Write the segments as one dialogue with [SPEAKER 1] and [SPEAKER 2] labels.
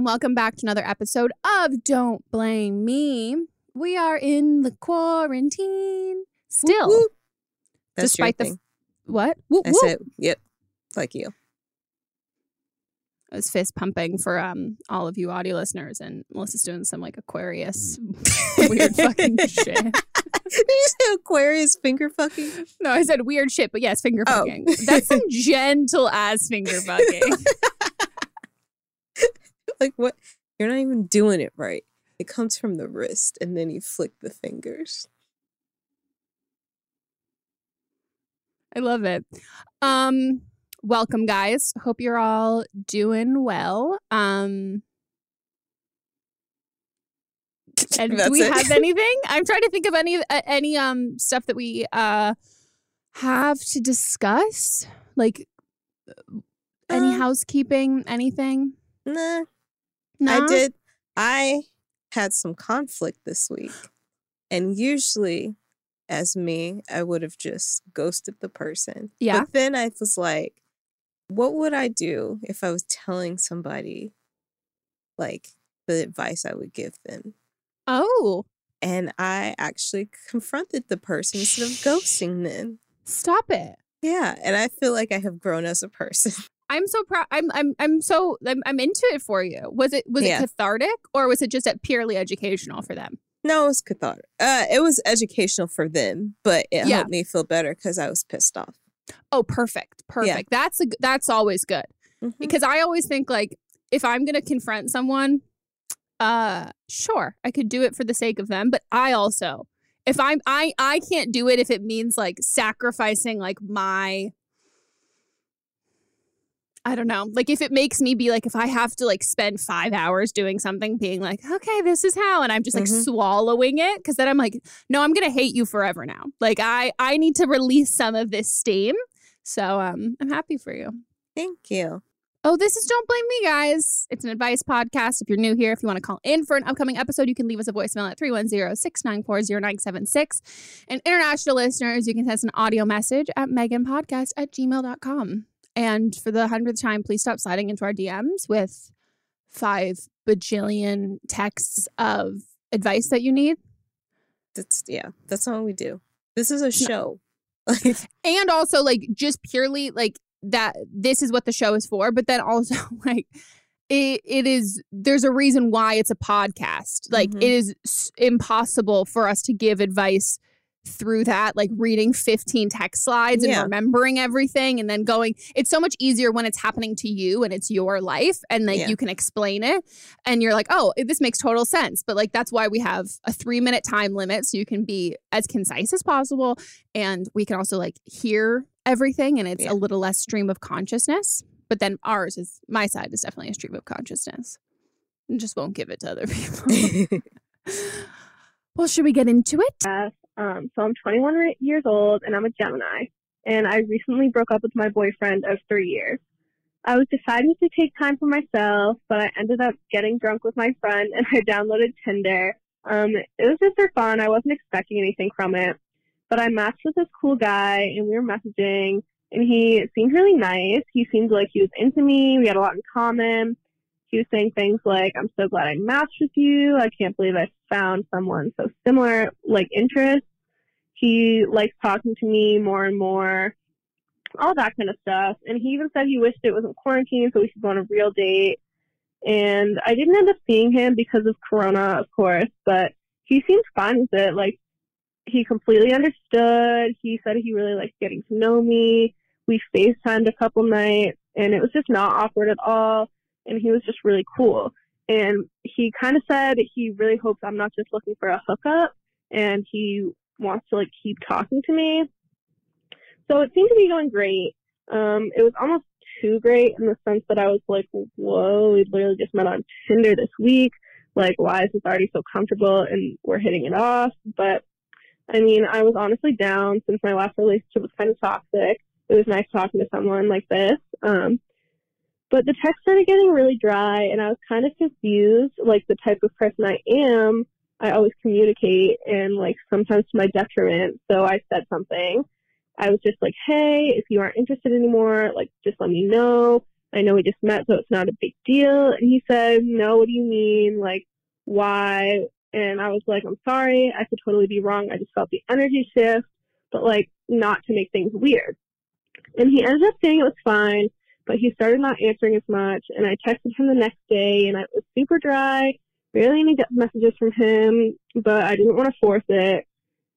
[SPEAKER 1] and welcome back to another episode of Don't Blame Me. We are in the quarantine still,
[SPEAKER 2] Whoop, whoop. That's
[SPEAKER 1] despite the f- what? Whoop,
[SPEAKER 2] I said, yep, like you.
[SPEAKER 1] I was fist pumping for um all of you audio listeners, and Melisa's doing some like Aquarius weird fucking shit.
[SPEAKER 2] Did you say Aquarius finger fucking?
[SPEAKER 1] No, I said weird shit, but yes, finger
[SPEAKER 2] Oh.
[SPEAKER 1] fucking. That's some gentle ass finger fucking.
[SPEAKER 2] Like what? You're not even doing it right. It comes from the wrist, and then you flick the fingers.
[SPEAKER 1] I love it. Um, welcome, guys. Hope you're all doing well. Um, and do we
[SPEAKER 2] it.
[SPEAKER 1] have anything? I'm trying to think of any uh, any um stuff that we uh have to discuss, like uh, any
[SPEAKER 2] Uh,
[SPEAKER 1] housekeeping, anything.
[SPEAKER 2] Nah,
[SPEAKER 1] No?
[SPEAKER 2] I did. I had some conflict this week, and usually, as me, I would have just ghosted the person.
[SPEAKER 1] Yeah.
[SPEAKER 2] But then I was like, what would I do if I was telling somebody, like, the advice I would give them?
[SPEAKER 1] Oh,
[SPEAKER 2] And I actually confronted the person instead of ghosting them.
[SPEAKER 1] stop it.
[SPEAKER 2] Yeah, and I feel like I have grown as a person.
[SPEAKER 1] I'm so proud. I'm I'm I'm so I'm, I'm into it for you. Was it was
[SPEAKER 2] Yeah.
[SPEAKER 1] it cathartic or was it just purely educational for them?
[SPEAKER 2] No, it was cathartic. Uh, it was educational for them, but it
[SPEAKER 1] Yeah.
[SPEAKER 2] helped me feel better because I was pissed off.
[SPEAKER 1] Oh, perfect, perfect. That's a, that's always good
[SPEAKER 2] Mhm.
[SPEAKER 1] because I always think like if I'm gonna confront someone, uh, sure, I could do it for the sake of them, but I also if I'm I I can't do it if it means like sacrificing like my. I don't know. Like if it makes me be like if I have to like spend 5 hours doing something being like, "Okay, this is how." And I'm just like
[SPEAKER 2] Mhm.
[SPEAKER 1] swallowing it cuz then I'm like, "No, I'm going to hate you forever now." Like I I need to release some of this steam. So um I'm happy for you.
[SPEAKER 2] Thank you.
[SPEAKER 1] Oh, this is Don't Blame Me, guys. It's an advice podcast. If you're new here, if you want to call in for an upcoming episode, you can leave us a voicemail at 310 694 0976. And international listeners, you can send us an audio message at meghanpodcast at gmail.com. And for the hundredth time, please stop sliding into our DMs with five bajillion texts of advice that you need.
[SPEAKER 2] That's yeah. That's not what we do. This is a show.
[SPEAKER 1] And also like just purely like that this is what the show is for but then also like it, it is there's a reason why it's a podcast like
[SPEAKER 2] Mhm.
[SPEAKER 1] it is s- impossible for us to give advice through that like reading 15 text slides and
[SPEAKER 2] Yeah.
[SPEAKER 1] remembering everything and then going it's so much easier when it's happening to you and it's your life and like
[SPEAKER 2] Yeah.
[SPEAKER 1] you can explain it and you're like oh this makes total sense but like that's why we have a three minute time limit so you can be as concise as possible and we can also like hear everything and it's
[SPEAKER 2] Yeah.
[SPEAKER 1] a little less stream of consciousness but then ours is my side is definitely a stream of consciousness and just won't give it to other people well should we get into it
[SPEAKER 3] Yes. Um, so I'm 21 years old and I'm a Gemini. And I recently broke up with my boyfriend of three years. I was deciding to take time for myself, but I ended up getting drunk with my friend and I downloaded Tinder. Um, it was just for fun. I wasn't expecting anything from it. But I matched with this cool guy and we were messaging and he seemed really nice. He seemed like he was into me. We had a lot in common. He was saying things like, I'm so glad I matched with you. I can't believe I found someone so similar, like interests. He likes talking to me more and more, all that kind of stuff. And he even said he wished it wasn't quarantine so we could go on a real date. And I didn't end up seeing him because of Corona, of course, but he seemed fine with it. Like, he completely understood. He said he really liked getting to know me. We FaceTimed a couple nights, and it was just not awkward at all. And he was just really cool. And he kind of said he really hopes I'm not just looking for a hookup, and he wants to like keep talking to me. So it seemed to be going great. Um, it was almost too great in the sense that I was like, whoa, we literally just met on Tinder this week. Like, why is this already so comfortable and we're hitting it off? But I mean, I was honestly down since my last relationship was kind of toxic. It was nice talking to someone like this. Um, but the text started getting really dry and I was kind of confused. Like, the type of person I am, I always communicate and like sometimes to my detriment. So I said something. I was just like, hey, if you aren't interested anymore, like just let me know. I know we just met, so it's not a big deal. And he said, No, what do you mean? Like, why? And I was like, I'm sorry. I could totally be wrong. I just felt the energy shift, but like, not to make things weird. And he ended up saying it was fine, but he started not answering as much. And I texted him the next day, and I was super dry, barely any messages from him, but I didn't want to force it.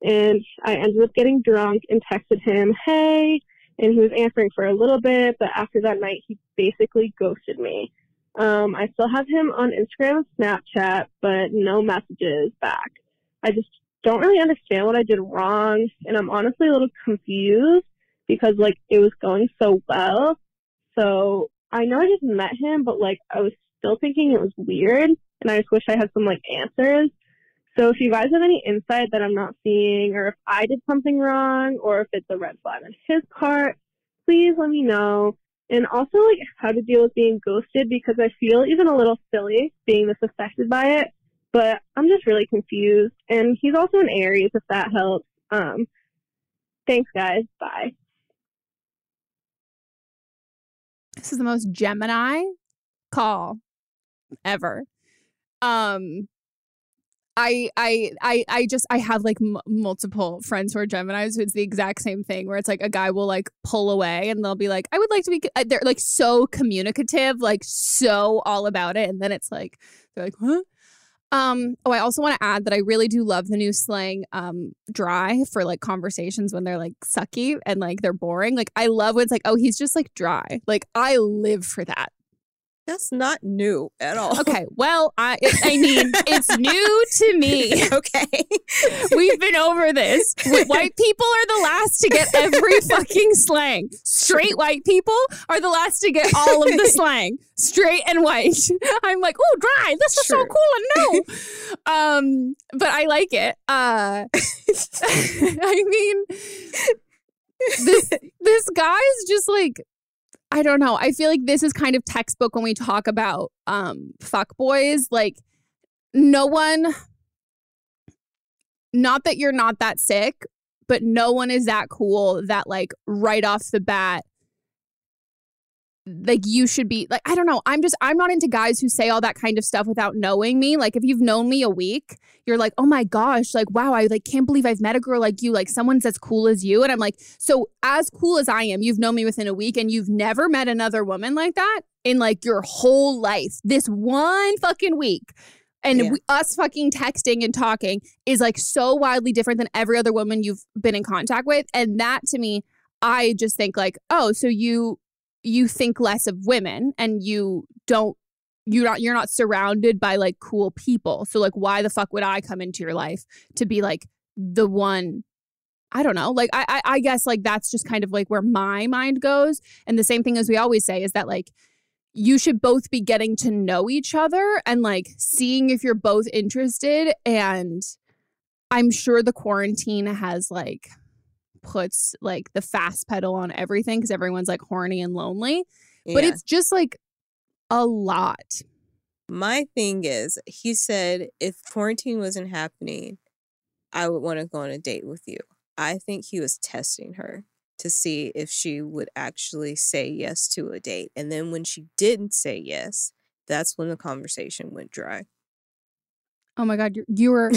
[SPEAKER 3] And I ended up getting drunk and texted him, Hey, and he was answering for a little bit, but after that night, he basically ghosted me. Um, I still have him on Instagram and Snapchat, but no messages back. I just don't really understand what I did wrong, and I'm honestly a little confused because like it was going so well. So I know I just met him, but like I was still thinking it was weird, and I just wish I had some like answers. So if you guys have any insight that I'm not seeing, or if I did something wrong, or if it's a red flag on his part, please let me know. And also like how to deal with being ghosted because I feel even a little silly being this affected by it. But I'm just really confused. And he's also an Aries if that helps. Um thanks guys. Bye.
[SPEAKER 1] This is the most Gemini call ever. Um I I I I just I have like m- multiple friends who are Gemini's. It's the exact same thing where it's like a guy will like pull away and they'll be like, "I would like to be." uh, They're like so communicative, like so all about it, and then it's like they're like, "Huh." Um, oh, I also want to add that I really do love the new slang um dry for like conversations when they're like sucky and like they're boring. Like I love when it's like, oh, he's just like dry. Like I live for that.
[SPEAKER 2] That's not new at all.
[SPEAKER 1] Okay, well, I I mean, it's new to me.
[SPEAKER 2] okay.
[SPEAKER 1] We've been over this. White people are the last to get every fucking slang. Straight white people are the last to get all of the slang. Straight and white. I'm like, oh, dry. This is so cool and new. Um, but I like it. Uh, I mean, this this guy is just like I don't know. I feel like this is kind of textbook when we talk about um fuck boys. Like no one not that you're not that sick, but no one is that cool that like right off the bat like you should be like I don't know. I'm just I'm not into guys who say all that kind of stuff without knowing me. Like if you've known me a week, you're like, "Oh my gosh, like wow, I like can't believe I've met a girl like you. Like someone's as cool as you." And I'm like, "So as cool as I am, you've known me within a week and you've never met another woman like that in like your whole life. This one fucking week." And
[SPEAKER 2] Yeah.
[SPEAKER 1] we, us fucking texting and talking is like so wildly different than every other woman you've been in contact with. And that to me, I just think like, oh, so you you think less of women and you don't you're not you're not surrounded by like cool people. So like why the fuck would I come into your life to be like the one I don't know. Like I, I I guess like that's just kind of like where my mind goes. And the same thing as we always say is that like you should both be getting to know each other and like seeing if you're both interested and I'm sure the quarantine has like puts like the fast pedal on everything because everyone's like horny and lonely. But it's just like a lot.
[SPEAKER 2] My thing is, he said if quarantine wasn't happening, I would want to go on a date with you. I think he was testing her to see if she would actually say yes to a date. And then when she didn't say yes, that's when the conversation went dry.
[SPEAKER 1] Oh my god, you're you are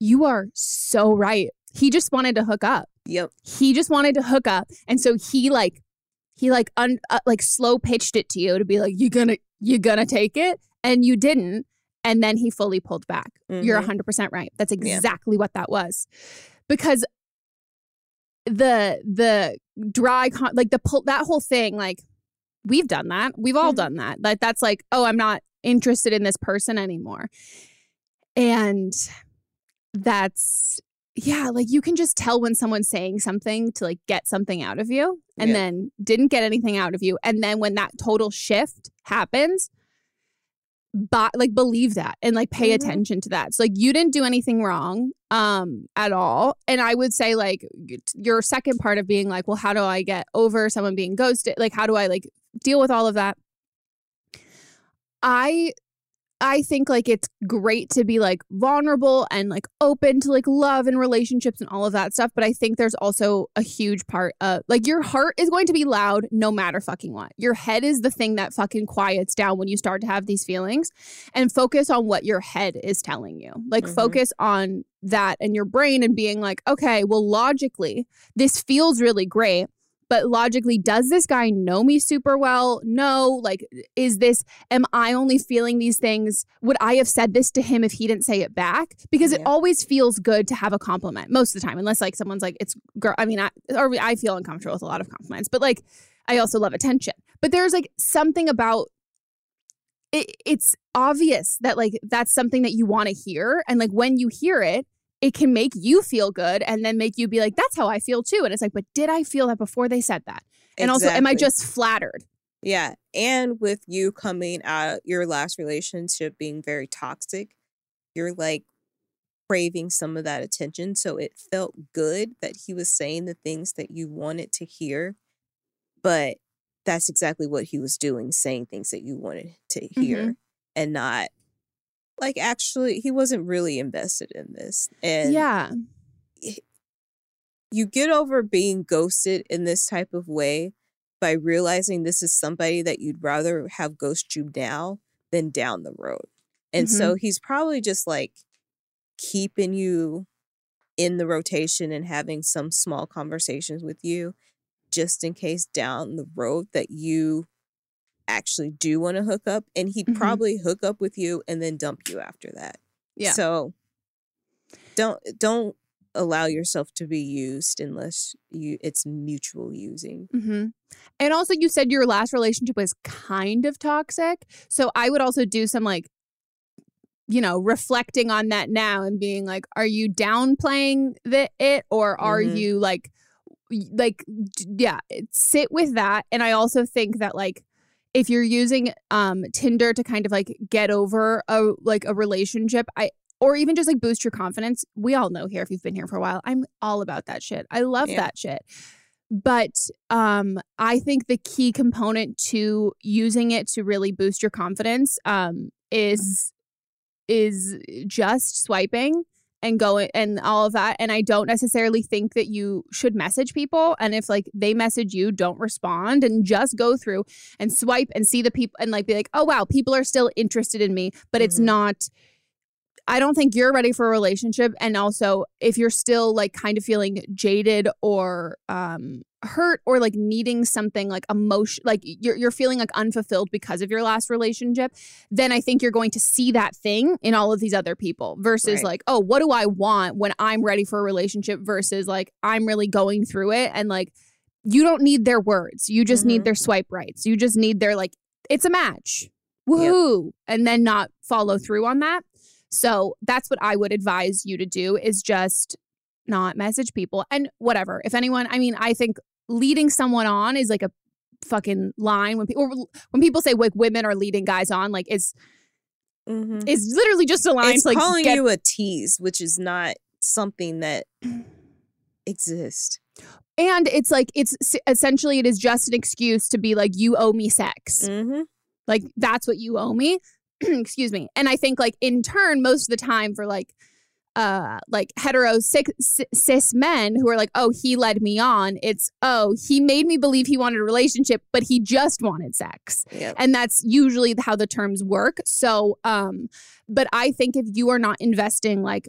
[SPEAKER 1] you are so right. He just wanted to hook up.
[SPEAKER 2] Yep.
[SPEAKER 1] He just wanted to hook up, and so he like he like un uh, like slow pitched it to you to be like you gonna you gonna take it, and you didn't, and then he fully pulled back. You're
[SPEAKER 2] Mhm.
[SPEAKER 1] hundred percent right. That's
[SPEAKER 2] Yeah.
[SPEAKER 1] exactly what that was, because the the dry con- like the pull that whole thing like we've done that we've all
[SPEAKER 2] Mhm.
[SPEAKER 1] done that like that's like oh i'm not interested in this person anymore and that's yeah like you can just tell when someone's saying something to like get something out of you and
[SPEAKER 2] Yeah.
[SPEAKER 1] then didn't get anything out of you and then when that total shift happens but like believe that and like pay
[SPEAKER 2] Mhm.
[SPEAKER 1] attention to that so like you didn't do anything wrong um at all and i would say like your second part of being like well how do i get over someone being ghosted like how do i like deal with all of that i I think like it's great to be like vulnerable and like open to like love and relationships and all of that stuff. But I think there's also a huge part of like your heart is going to be loud no matter fucking what. Your head is the thing that fucking quiets down when you start to have these feelings and focus on what your head is telling you. Like
[SPEAKER 2] Mhm.
[SPEAKER 1] focus on that and your brain and being like, okay, well, logically, this feels really great. But logically, does this guy know me super well? No. Like, is this am I only feeling these things? Would I have said this to him if he didn't say it back? Because it always feels good to have a compliment most of the time, unless like someone's like, it's girl. I mean, I, or I feel uncomfortable with a lot of compliments, but like, I also love attention. But there's like something about it, it's obvious that like that's something that you want to hear. And like when you hear it, it can make you feel good and then make you be like, that's how I feel too. And it's like, but did I feel that before they said that? And also, am I just flattered?
[SPEAKER 2] Yeah. And with you coming out your last relationship being very toxic, you're like craving some of that attention. So it felt good that he was saying the things that you wanted to hear. But that's exactly what he was doing, saying things that you wanted to hear mm-hmm. and not like actually he wasn't really invested in this. And
[SPEAKER 1] yeah.
[SPEAKER 2] you get over being ghosted in this type of way by realizing this is somebody that you'd rather have ghost you now than down the road. And so mm-hmm. he's probably just like keeping you in the rotation and having some small conversations with you just in case down the road that you actually do want to hook up and he'd
[SPEAKER 1] Mhm.
[SPEAKER 2] probably hook up with you and then dump you after that.
[SPEAKER 1] Yeah.
[SPEAKER 2] So don't don't allow yourself to be used unless you it's mutual using.
[SPEAKER 1] hmm And also, you said your last relationship was kind of toxic. So I would also do some like, you know, reflecting on that now and being like, are you downplaying the it or are
[SPEAKER 2] Mhm.
[SPEAKER 1] you like, like, yeah, sit with that. And I also think that like, if you're using um Tinder to kind of like get over a like a relationship, I or even just like boost your confidence. We all know here if you've been here for a while, I'm all about that shit. I love
[SPEAKER 2] Yeah.
[SPEAKER 1] that shit. But um I think the key component to using it to really boost your confidence um is is just swiping and going and all of that and i don't necessarily think that you should message people and if like they message you don't respond and just go through and swipe and see the people and like be like oh wow people are still interested in me but it's
[SPEAKER 2] Mhm.
[SPEAKER 1] not I don't think you're ready for a relationship. And also, if you're still like kind of feeling jaded or um, hurt or like needing something like emotion, like you're, you're feeling like unfulfilled because of your last relationship, then I think you're going to see that thing in all of these other people versus
[SPEAKER 2] Right.
[SPEAKER 1] like, oh, what do I want when I'm ready for a relationship versus like I'm really going through it. And like, you don't need their words. You just need
[SPEAKER 2] Mhm.
[SPEAKER 1] their swipe rights. You just need their like, it's a match. Woohoo. And then not follow through on that. So that's what I would advise you to do is just not message people and whatever. If anyone, I mean, I think leading someone on is like a fucking line when people when people say like women are leading guys on, like it's
[SPEAKER 2] Mhm.
[SPEAKER 1] it's literally just a line
[SPEAKER 2] It's
[SPEAKER 1] like
[SPEAKER 2] calling
[SPEAKER 1] get
[SPEAKER 2] you a tease, which is not something that exists.
[SPEAKER 1] and it's like it's essentially it is just an excuse to be like you owe me sex.
[SPEAKER 2] Mm-hmm.
[SPEAKER 1] Like that's what you owe me. Excuse me. And I think like in turn, most of the time for like uh like hetero cis, cis men who are like, oh, he led me on. It's oh, he made me believe he wanted a relationship, but he just wanted sex.
[SPEAKER 2] Yep.
[SPEAKER 1] And that's usually how the terms work. So um, but I think if you are not investing like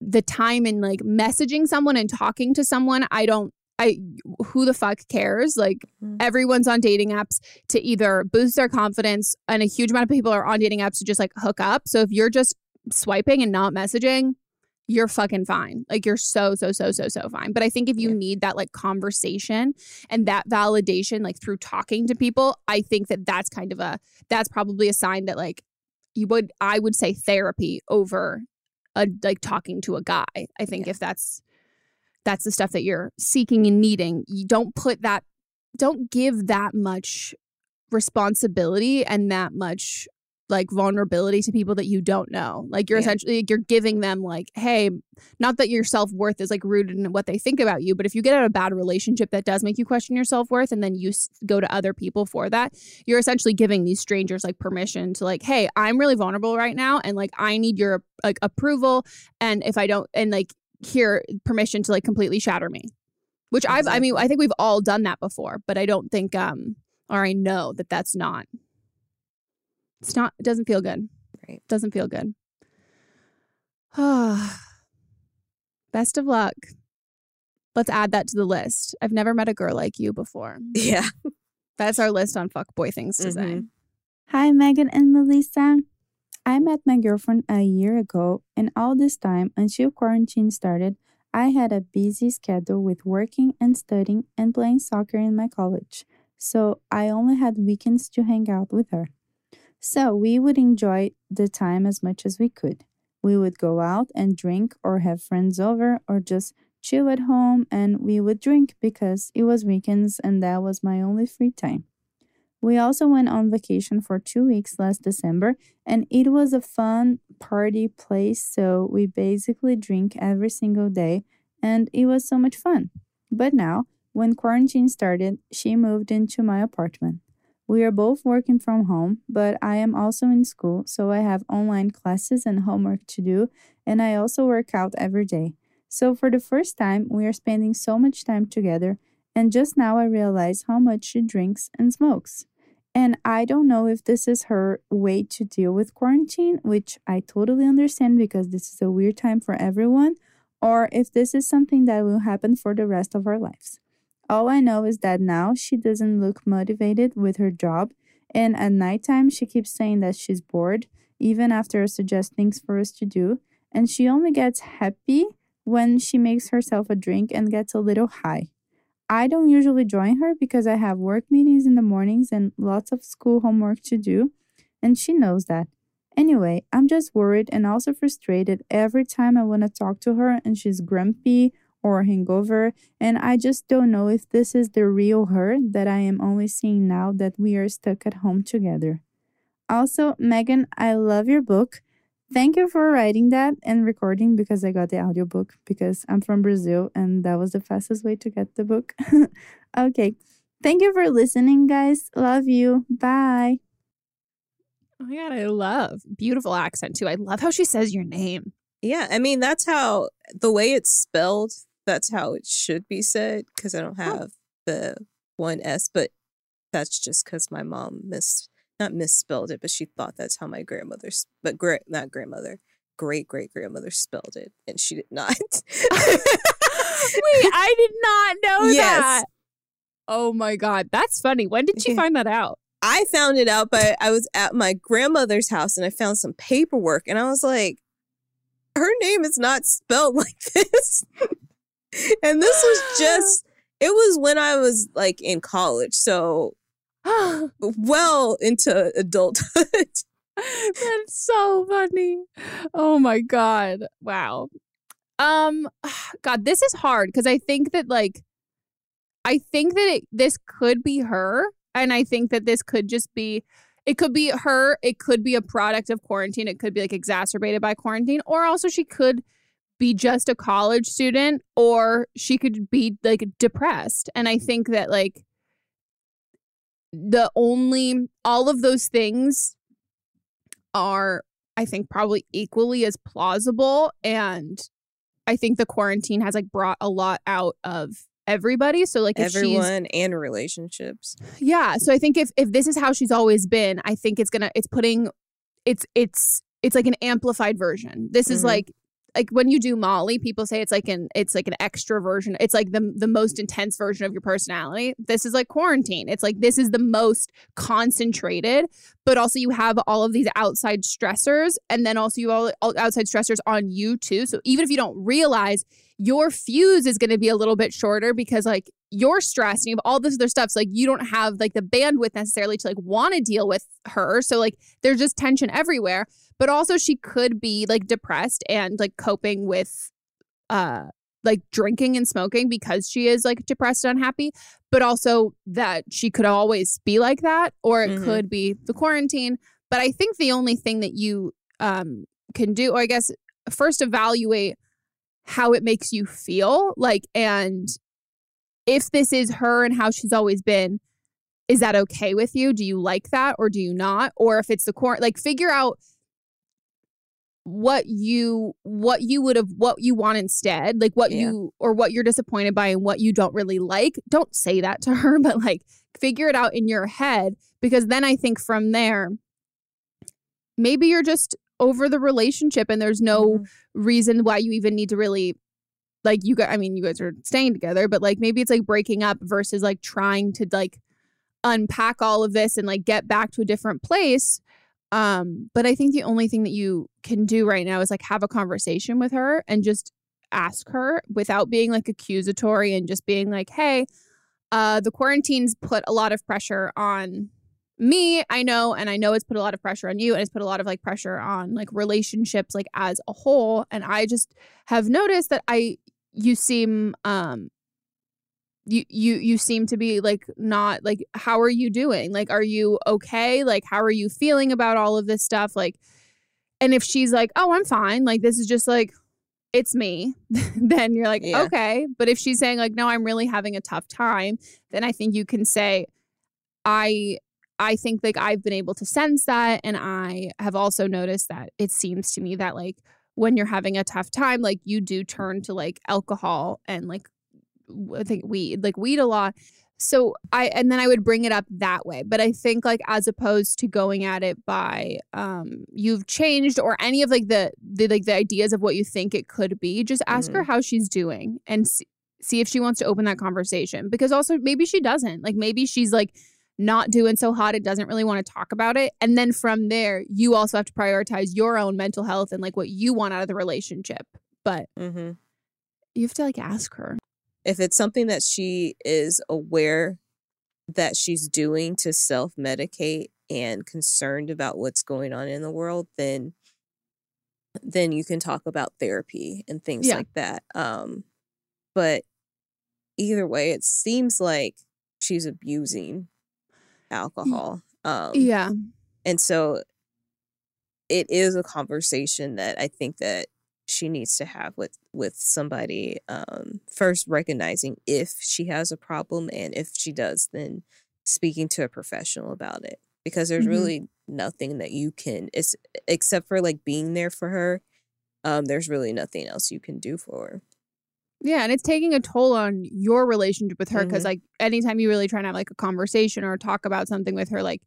[SPEAKER 1] the time in like messaging someone and talking to someone, I don't I who the fuck cares? Like
[SPEAKER 2] Mhm.
[SPEAKER 1] everyone's on dating apps to either boost their confidence, and a huge amount of people are on dating apps to just like hook up. So if you're just swiping and not messaging, you're fucking fine. Like you're so, so, so, so, so fine. But I think if you
[SPEAKER 2] Yeah.
[SPEAKER 1] need that like conversation and that validation, like through talking to people, I think that that's kind of a, that's probably a sign that like you would, I would say therapy over a like talking to a guy. I think
[SPEAKER 2] Yeah.
[SPEAKER 1] if that's, that's the stuff that you're seeking and needing, you don't put that, don't give that much responsibility and that much like vulnerability to people that you don't know. Like you're
[SPEAKER 2] Yeah.
[SPEAKER 1] essentially like, you're giving them like, hey, not that your self worth is like rooted in what they think about you, but if you get out of a bad relationship that does make you question your self worth, and then you s- go to other people for that, you're essentially giving these strangers like permission to like, hey, I'm really vulnerable right now, and like I need your like approval, and if I don't, and like here permission to like completely shatter me. Which I've, I mean, I think we've all done that before, but I don't think, um, or I know that that's not. It's not. It doesn't feel good.
[SPEAKER 2] Right.
[SPEAKER 1] Doesn't feel good. Best of luck. Let's add that to the list. I've never met a girl like you before.
[SPEAKER 2] Yeah.
[SPEAKER 1] That's our list on fuck boy things to say.
[SPEAKER 2] Mhm.
[SPEAKER 4] Hi, Meghan and Melisa. I met my girlfriend a year ago, and all this time, until quarantine started, I had a busy schedule with working and studying and playing soccer in my college. So I only had weekends to hang out with her. So we would enjoy the time as much as we could. We would go out and drink or have friends over or just chill at home and we would drink because it was weekends and that was my only free time. We also went on vacation for two weeks last December, and it was a fun party place. So we basically drink every single day, and it was so much fun. But now, when quarantine started, she moved into my apartment. We are both working from home, but I am also in school, so I have online classes and homework to do, and I also work out every day. So for the first time, we are spending so much time together, and just now I realize how much she drinks and smokes. And I don't know if this is her way to deal with quarantine, which I totally understand because this is a weird time for everyone, or if this is something that will happen for the rest of our lives. All I know is that now she doesn't look motivated with her job, and at nighttime she keeps saying that she's bored, even after I suggest things for us to do, and she only gets happy when she makes herself a drink and gets a little high. I don't usually join her because I have work meetings in the mornings and lots of school homework to do, and she knows that. Anyway, I'm just worried and also frustrated every time I want to talk to her and she's grumpy or hangover, and I just don't know if this is the real her that I am only seeing now that we are stuck at home together. Also, Meghan, I love your book. Thank you for writing that and recording because I got the audiobook because I'm from Brazil and that was the fastest way to get the book. okay. Thank you for listening, guys. Love you. Bye.
[SPEAKER 1] Oh my god, I love beautiful accent too. I love how she says your name.
[SPEAKER 2] Yeah. I mean, that's how the way it's spelled, that's how it should be said because I don't oh. have the one S, but that's just because my mom miss not misspelled it, but she thought that's how my grandmother, but great, not grandmother, great great grandmother spelled it, and she did not.
[SPEAKER 1] Wait, I did not know
[SPEAKER 2] Yes.
[SPEAKER 1] that. Oh my god, that's funny. When did she
[SPEAKER 2] Yeah.
[SPEAKER 1] find that out?
[SPEAKER 2] I found it out, but I was at my grandmother's house and I found some paperwork, and I was like, her name is not spelled like this. and this was just, it was when I was like in college, so well into adulthood.
[SPEAKER 1] That's so funny. Oh my god. Wow. Um god, this is hard because I think that like I think that it, this could be her and I think that this could just be it could be her, it could be a product of quarantine, it could be like exacerbated by quarantine or also she could be just a college student or she could be like depressed. And I think that like the only all of those things are I think probably equally as plausible and I think the quarantine has like brought a lot out of everybody so like if she's
[SPEAKER 2] Everyone and relationships.
[SPEAKER 1] yeah so I think if if this is how she's always been I think it's to it's putting it's it's it's like an amplified version this is
[SPEAKER 2] Mhm.
[SPEAKER 1] like like when you do Molly, people say it's like an it's like an extra version. It's like the the most intense version of your personality. This is like quarantine. It's like this is the most concentrated, but also you have all of these outside stressors, and then also you all, all outside stressors on you too. So even if you don't realize, your fuse is going to be a little bit shorter because like you're stressed and you have all this other stuff. So like you don't have like the bandwidth necessarily to like want to deal with her. So like there's just tension everywhere but also she could be like depressed and like coping with uh like drinking and smoking because she is like depressed and unhappy but also that she could always be like that or it
[SPEAKER 2] Mhm.
[SPEAKER 1] could be the quarantine But I think the only thing that you um, can do, or I guess first evaluate how it makes you feel, like, and if this is her and how she's always been, is that okay with you? Do you like that or do you not? Or if it's the core, like, figure out what you what you would have what you want instead like what
[SPEAKER 2] Yeah.
[SPEAKER 1] you or what you're disappointed by and what you don't really like don't say that to her but like figure it out in your head because then i think from there maybe you're just over the relationship and there's no
[SPEAKER 2] Mhm.
[SPEAKER 1] reason why you even need to really like you guys i mean you guys are staying together but like maybe it's like breaking up versus like trying to like unpack all of this and like get back to a different place um but i think the only thing that you can do right now is like have a conversation with her and just ask her without being like accusatory and just being like hey uh the quarantines put a lot of pressure on me i know and i know it's put a lot of pressure on you and it's put a lot of like pressure on like relationships like as a whole. And i just have noticed that i you seem um you you you seem to be like not like how are you doing? Like are you okay? Like how are you feeling about all of this stuff? Like and if she's like oh i'm fine. Like this is just like it's me then you're like
[SPEAKER 2] Yeah.
[SPEAKER 1] okay. But if she's saying like no i'm really having a tough time then i think you can say i i think like i've been able to sense that and i have also noticed that it seems to me that like when you're having a tough time like you do turn to like alcohol and like I think weed, like weed a lot. So I and then I would bring it up that way. But I think like as opposed to going at it by um you've changed or any of like the the like the ideas of what you think it could be, just ask her how she's doing and see, see if she wants to open that conversation because also maybe she doesn't. Like maybe she's like not doing so hot it doesn't really want to talk about it and then from there you also have to prioritize your own mental health and like what you want out of the relationship but
[SPEAKER 2] mm-hmm.
[SPEAKER 1] you have to like ask her
[SPEAKER 2] if it's something that she is aware that she's doing to self medicate and concerned about what's going on in the world, then then you can talk about therapy and things
[SPEAKER 1] Yeah.
[SPEAKER 2] like that. Um, but either way, it seems like she's abusing alcohol. Um,
[SPEAKER 1] yeah
[SPEAKER 2] and so it is a conversation that I think that she needs to have with with somebody um first recognizing if she has a problem and if she does then speaking to a professional about it because there's
[SPEAKER 1] Mhm.
[SPEAKER 2] really nothing that you can it's except for like being there for her um there's really nothing else you can do for her
[SPEAKER 1] Yeah, and it's taking a toll on your relationship with her because,
[SPEAKER 2] Mhm.
[SPEAKER 1] like, anytime you really try to have like a conversation or talk about something with her, like,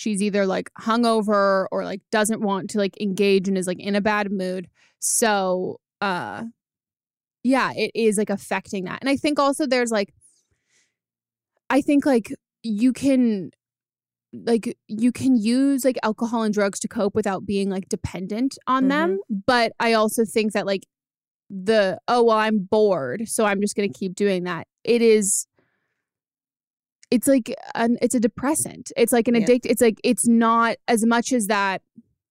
[SPEAKER 1] she's either like hungover or like doesn't want to like engage and is like in a bad mood. So, uh, yeah, it is like affecting that. And I think also there's like, I think like you can like you can use like alcohol and drugs to cope without being like dependent on them but i also think that like the oh well i'm bored so i'm just going to keep doing that it is it's like an it's a depressant it's like an
[SPEAKER 2] Yeah.
[SPEAKER 1] addict it's like it's not as much as that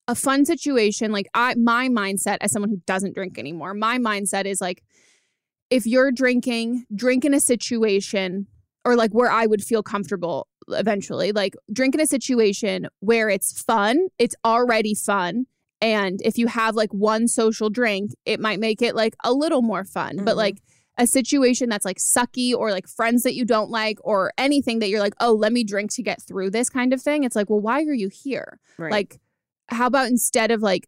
[SPEAKER 1] a fun situation like i my mindset as someone who doesn't drink anymore my mindset is like if you're drinking drink in a situation or like where i would feel comfortable eventually like drink in a situation where it's fun it's already fun and if you have like one social drink it might make it like a little more fun but
[SPEAKER 2] Mhm.
[SPEAKER 1] like a situation that's like sucky or like friends that you don't like or anything that you're like oh let me drink to get through this kind of thing. It's like well why are you here?
[SPEAKER 2] Right.
[SPEAKER 1] Like how about instead of like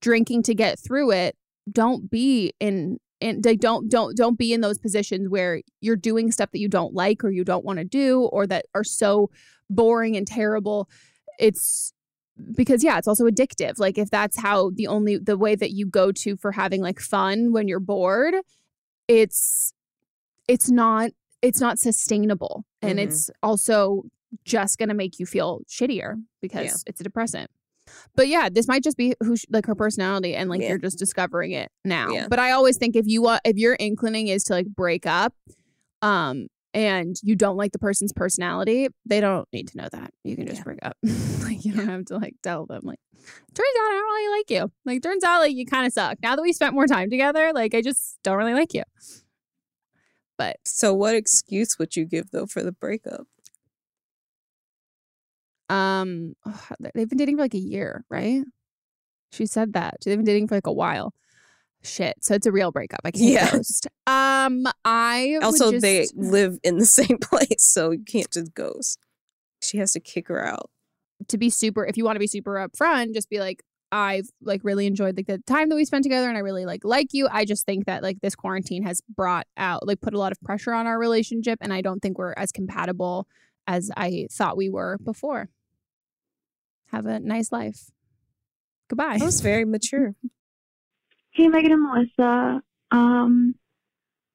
[SPEAKER 1] drinking to get through it don't be in and they don't don't don't be in those positions where you're doing stuff that you don't like or you don't want to do or that are so boring and terrible. It's because yeah it's also addictive. Like if that's how the only the way that you go to for having like fun when you're bored it's it's not it's not sustainable and
[SPEAKER 2] Mhm.
[SPEAKER 1] it's also just going to make you feel shittier because it's a depressant but yeah this might just be who sh- like her personality and like
[SPEAKER 2] Yeah.
[SPEAKER 1] you're just discovering it now
[SPEAKER 2] Yeah.
[SPEAKER 1] but i always think if you want if your inclining is to like break up um and you don't like the person's personality they don't need to know that. You can just
[SPEAKER 2] Yeah.
[SPEAKER 1] break up. Like you don't have to like tell them like turns out i don't really like you. Like turns out like you kind of suck. Now that we spent more time together like i just don't really like you. But
[SPEAKER 2] so what excuse would you give though for the breakup?
[SPEAKER 1] Um, they've been dating for like a year, right? She said that. They've been dating for like a while. Shit, so it's a real breakup. I can't
[SPEAKER 2] Yeah.
[SPEAKER 1] ghost. Um, I
[SPEAKER 2] Also, they live in the same place, so you can't just ghost. She has to kick her out.
[SPEAKER 1] to be super if you want to be super upfront just be like i've like really enjoyed like the time that we spent together and i really like like you i just think that like this quarantine has brought out like put a lot of pressure on our relationship and i don't think we're as compatible as i thought we were before have a nice life goodbye
[SPEAKER 2] That was very mature.
[SPEAKER 5] Hey, Meghan and Melisa. Um,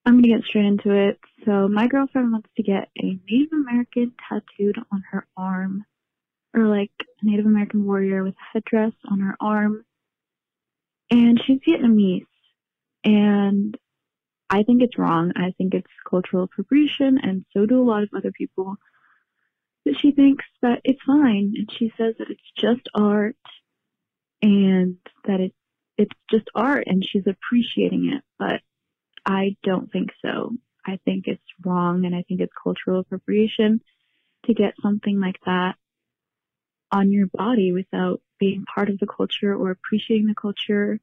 [SPEAKER 5] I'm gonna get straight into it. So, my girlfriend wants to get a Native American tattooed on her arm, or like a Native American warrior with a headdress on her arm. And she's Vietnamese, and I think it's wrong. I think it's cultural appropriation, and so do a lot of other people. But she thinks that it's fine, and she says that it's just art, and that it it's just art and she's appreciating it, but I don't think so. I think it's wrong and I think it's cultural appropriation to get something like that on your body without being part of the culture or appreciating the culture.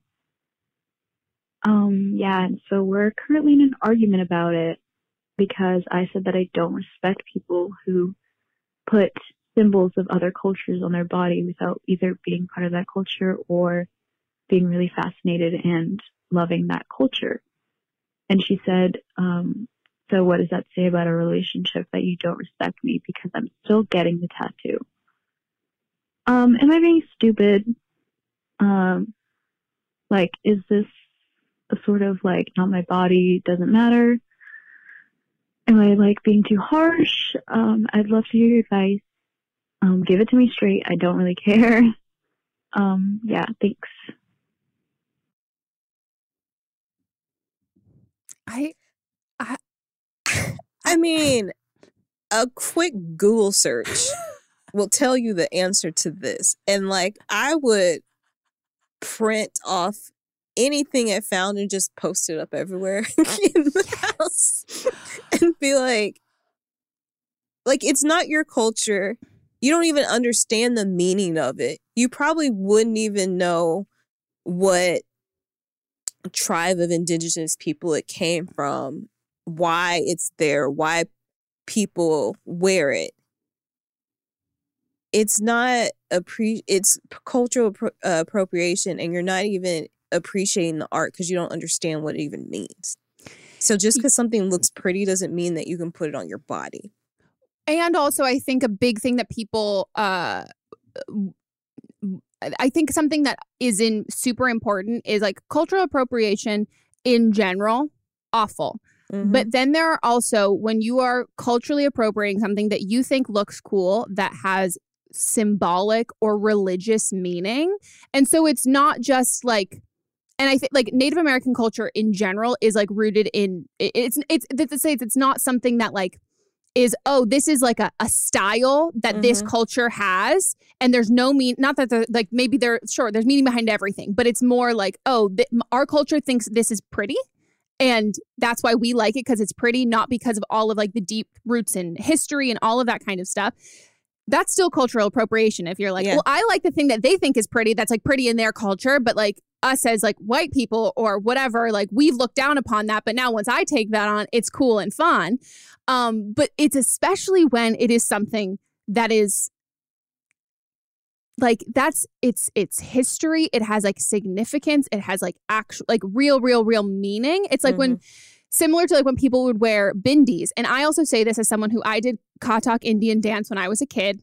[SPEAKER 5] Um, yeah, and so we're currently in an argument about it because I said that I don't respect people who put symbols of other cultures on their body without either being part of that culture or being really fascinated and loving that culture. And she said, um, so what does that say about a relationship that you don't respect me because I'm still getting the tattoo? Um, am I being stupid? Um, like, is this a sort of like, not my body, doesn't matter? Am I like being too harsh? Um, I'd love to hear your advice. Um, give it to me straight. I don't really care. Um, yeah, thanks.
[SPEAKER 1] I
[SPEAKER 2] I I mean, a quick Google search will tell you the answer to this. And like, I would print off anything I found and just post it up everywhere in the house and be like, like, it's not your culture. You don't even understand the meaning of it. You probably wouldn't even know what tribe of indigenous people it came from why it's there, why people wear it. It's not appre- it's cultural appro- uh, appropriation, and you're not even appreciating the art because you don't understand what it even means. So just because something looks pretty doesn't mean that you can put it on your body.
[SPEAKER 1] and also i think a big thing that people uh I think something that is in super important is like cultural appropriation in general, awful.
[SPEAKER 2] Mhm.
[SPEAKER 1] But then there are also when you are culturally appropriating something that you think looks cool that has symbolic or religious meaning. And so it's not just like and I think like Native American culture in general is like rooted in it's it's it's to say it's, it's not something that like is oh this is like a, a style that this
[SPEAKER 2] Mhm.
[SPEAKER 1] culture has. And there's no mean not that the like maybe there sure there's meaning behind everything but it's more like oh th- our culture thinks this is pretty. And that's why we like it because it's pretty not because of all of like the deep roots in history and all of that kind of stuff that's still cultural appropriation if you're like
[SPEAKER 2] Yeah.
[SPEAKER 1] well i like the thing that they think is pretty that's like pretty in their culture but like us as like white people or whatever like we've looked down upon that but now once i take that on it's cool and fun. Um but it's especially when it is something that is like that's it's it's history it has like significance it has like actual like real real real meaning. It's like when similar to like when people would wear bindis and i also say this as someone who i did Kathak indian dance when i was a kid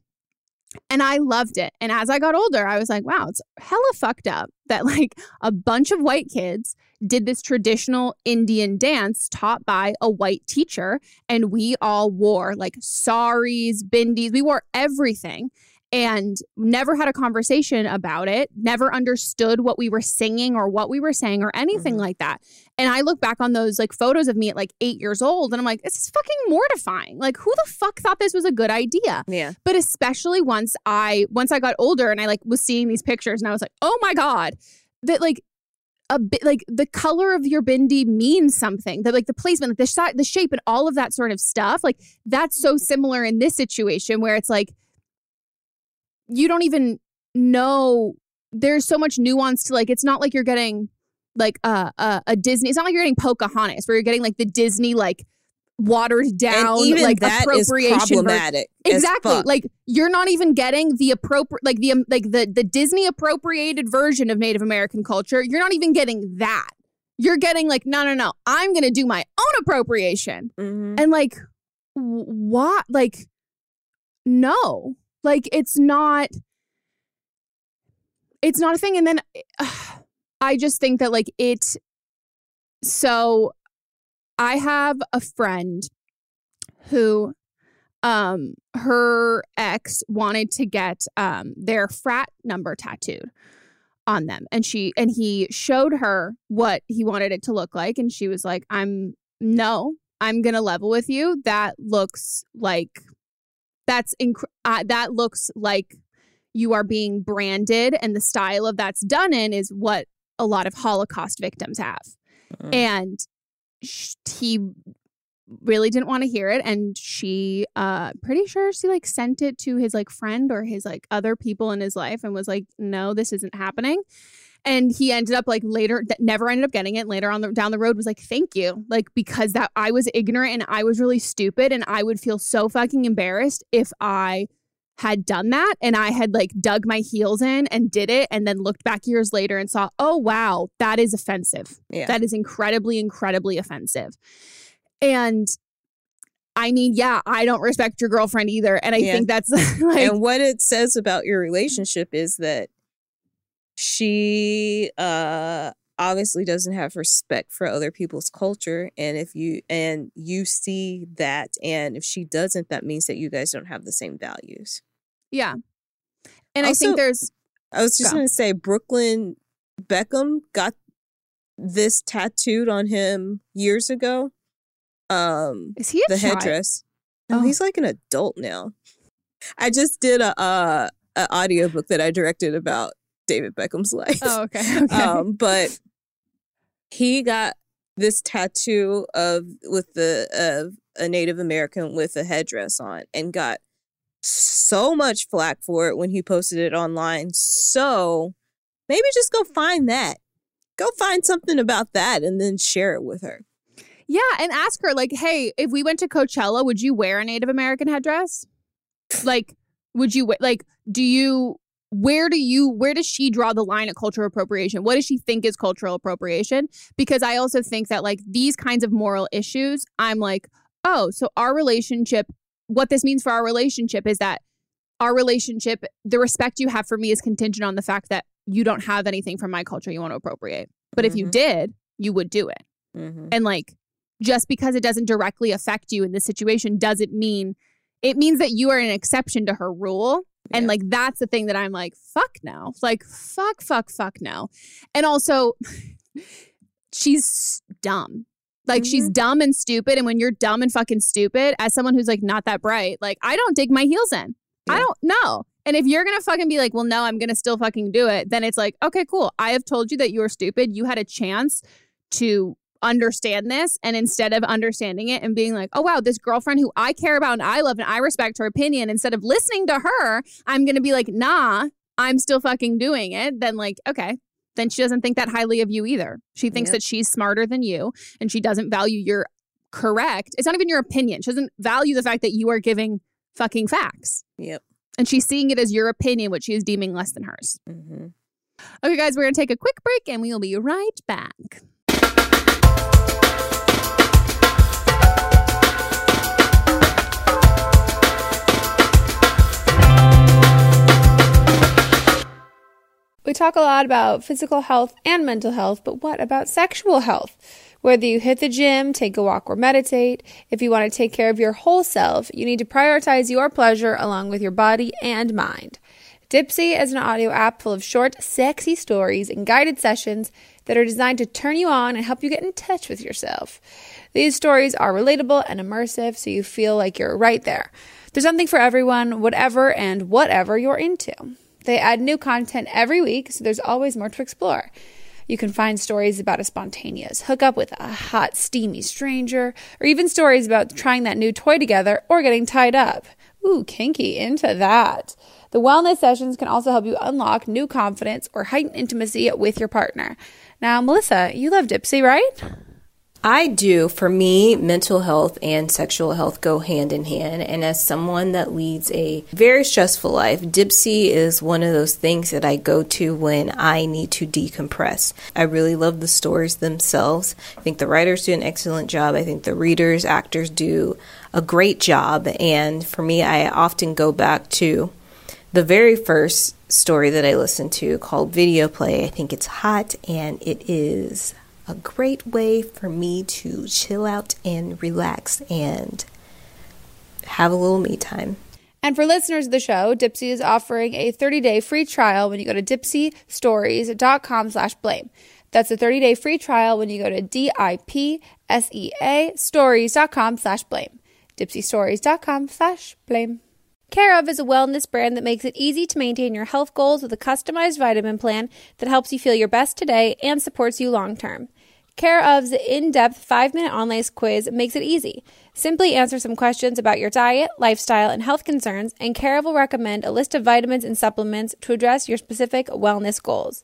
[SPEAKER 1] and i loved it. And as i got older i was like wow it's hella fucked up that like a bunch of white kids did this traditional indian dance taught by a white teacher and we all wore like saris bindis we wore everything and never had a conversation about it, never understood what we were singing or what we were saying or anything
[SPEAKER 2] Mhm.
[SPEAKER 1] like that. And I look back on those like photos of me at like eight years old and I'm like, this is fucking mortifying. Like, who the fuck thought this was a good idea?
[SPEAKER 2] Yeah.
[SPEAKER 1] But especially once I once I got older and I like was seeing these pictures and I was like, oh my God, that like a bit like the color of your bindi means something. That like the placement, like the shot, the shape, and all of that sort of stuff. Like that's so similar in this situation where it's like you don't even know there's so much nuance to like it's not like you're getting like a a, a Disney it's not like you're getting Pocahontas where you're getting like the Disney like watered down
[SPEAKER 2] and even
[SPEAKER 1] like
[SPEAKER 2] that is
[SPEAKER 1] appropriation version.
[SPEAKER 2] problematic. as
[SPEAKER 1] Exactly. Like you're not even getting the appropriate like the um, like the the Disney appropriated version of Native American culture. You're not even getting that. You're getting like no no no. I'm going to do my own appropriation.
[SPEAKER 2] Mhm.
[SPEAKER 1] And like wh- what like no. Like it's not it's not a thing and then I just think that like it so I have a friend who um her ex wanted to get um their frat number tattooed on them and she and he showed her what he wanted it to look like and she was like I'm no I'm going to level with you. That looks like that's inc- uh, that looks like you are being branded and the style of that's done in is what a lot of holocaust victims have
[SPEAKER 2] Mm.
[SPEAKER 1] and sh- he really didn't want to hear it and she uh pretty sure she like sent it to his like friend or his like other people in his life and was like no this isn't happening and he ended up like later that never ended up getting it later on the down the road was like thank you like because that i was ignorant and i was really stupid and i would feel so fucking embarrassed if i had done that and I had like dug my heels in and did it and then looked back years later and saw, oh wow, that is offensive.
[SPEAKER 2] Yeah.
[SPEAKER 1] That is incredibly, incredibly offensive. And I mean, yeah, I don't respect your girlfriend either. And I
[SPEAKER 2] Yeah.
[SPEAKER 1] think that's like
[SPEAKER 2] and what it says about your relationship is that she uh obviously doesn't have respect for other people's culture and if you and you see that and if she doesn't that means that you guys don't have the same values
[SPEAKER 1] yeah. And I think there's
[SPEAKER 2] i was just
[SPEAKER 1] Go.
[SPEAKER 2] going to say brooklyn beckham got this tattooed on him years ago um
[SPEAKER 1] is he a
[SPEAKER 2] the
[SPEAKER 1] child?
[SPEAKER 2] headdress. No,
[SPEAKER 1] Oh.
[SPEAKER 2] he's like an adult now. I just did a uh an audiobook that I directed about David Beckham's life.
[SPEAKER 1] Oh, okay. Okay.
[SPEAKER 2] Um, but he got this tattoo of with the of a Native American with a headdress on and got so much flack for it when he posted it online. So maybe just go find that. Go find something about that and then share it with her.
[SPEAKER 1] yeah. And ask her, like, hey, if we went to Coachella, would you wear a Native American headdress? Like, would you, like, do you, where do you, where does she draw the line at cultural appropriation? What does she think is cultural appropriation? Because I also think that, like, these kinds of moral issues, I'm like, oh, so our relationship, what this means for our relationship is that our relationship, the respect you have for me is contingent on the fact that you don't have anything from my culture you want to appropriate. But if you
[SPEAKER 2] Mhm.
[SPEAKER 1] did, you would do it.
[SPEAKER 2] Mm-hmm.
[SPEAKER 1] And like, just because it doesn't directly affect you in this situation doesn't mean it means that you are an exception to her rule. And
[SPEAKER 2] Yeah.
[SPEAKER 1] like, that's the thing that I'm like, fuck no. Like, fuck, fuck, fuck no. And also, she's dumb. Like, she's mm-hmm. dumb and stupid. And when you're dumb and fucking stupid, as someone who's like not that bright, like, I don't dig my heels in. I don't know. And if you're gonna fucking be like, well, no, I'm gonna still fucking do it, then it's like, okay, cool. I have told you that you are stupid. You had a chance to understand this. And instead of understanding it and being like, oh, wow, this girlfriend who I care about and I love and I respect her opinion, instead of listening to her, I'm gonna be like, nah, I'm still fucking doing it. Then, like, okay. Then she doesn't think that highly of you either. She thinks
[SPEAKER 2] Yep.
[SPEAKER 1] that she's smarter than you and she doesn't value your correct. It's not even your opinion. She doesn't value the fact that you are giving fucking facts
[SPEAKER 2] Yep.
[SPEAKER 1] and she's seeing it as your opinion, which she is deeming less than hers.
[SPEAKER 2] Mm-hmm.
[SPEAKER 1] Okay, guys, we're gonna take a quick break and we will be right back.
[SPEAKER 6] We talk a lot about physical health and mental health, but what about sexual health? Whether you hit the gym, take a walk, or meditate, if you want to take care of your whole self, you need to prioritize your pleasure along with your body and mind. Dipsea is an audio app full of short, sexy stories and guided sessions that are designed to turn you on and help you get in touch with yourself. These stories are relatable and immersive, so you feel like you're right there. There's something for everyone, whatever and whatever you're into. They add new content every week, so there's always more to explore. You can find stories about a spontaneous hookup with a hot, steamy stranger, or even stories about trying that new toy together or getting tied up. Ooh, kinky, into that. The wellness sessions can also help you unlock new confidence or heighten intimacy with your partner. Now, Melisa, you love Dipsea, right?
[SPEAKER 7] I do. For me, mental health and sexual health go hand in hand. And as someone that leads a very stressful life, Dipsea is one of those things that I go to when I need to decompress. I really love the stories themselves. I think the writers do an excellent job. I think the readers, actors do a great job. And for me, I often go back to the very first story that I listened to called Video Play. I think it's hot and it is a great way for me to chill out and relax and have a little me time.
[SPEAKER 6] And for listeners of the show, Dipsea is offering a 30-day free trial when you go to dipseastories.com slash blame. That's a 30-day free trial when you go to D-I-P-S-E-A stories.com slash blame. dipseastories.com slash blame. Care of is a wellness brand that makes it easy to maintain your health goals with a customized vitamin plan that helps you feel your best today and supports you long term. Care of's in depth five minute online quiz makes it easy. Simply answer some questions about your diet, lifestyle, and health concerns, and Care of will recommend a list of vitamins and supplements to address your specific wellness goals.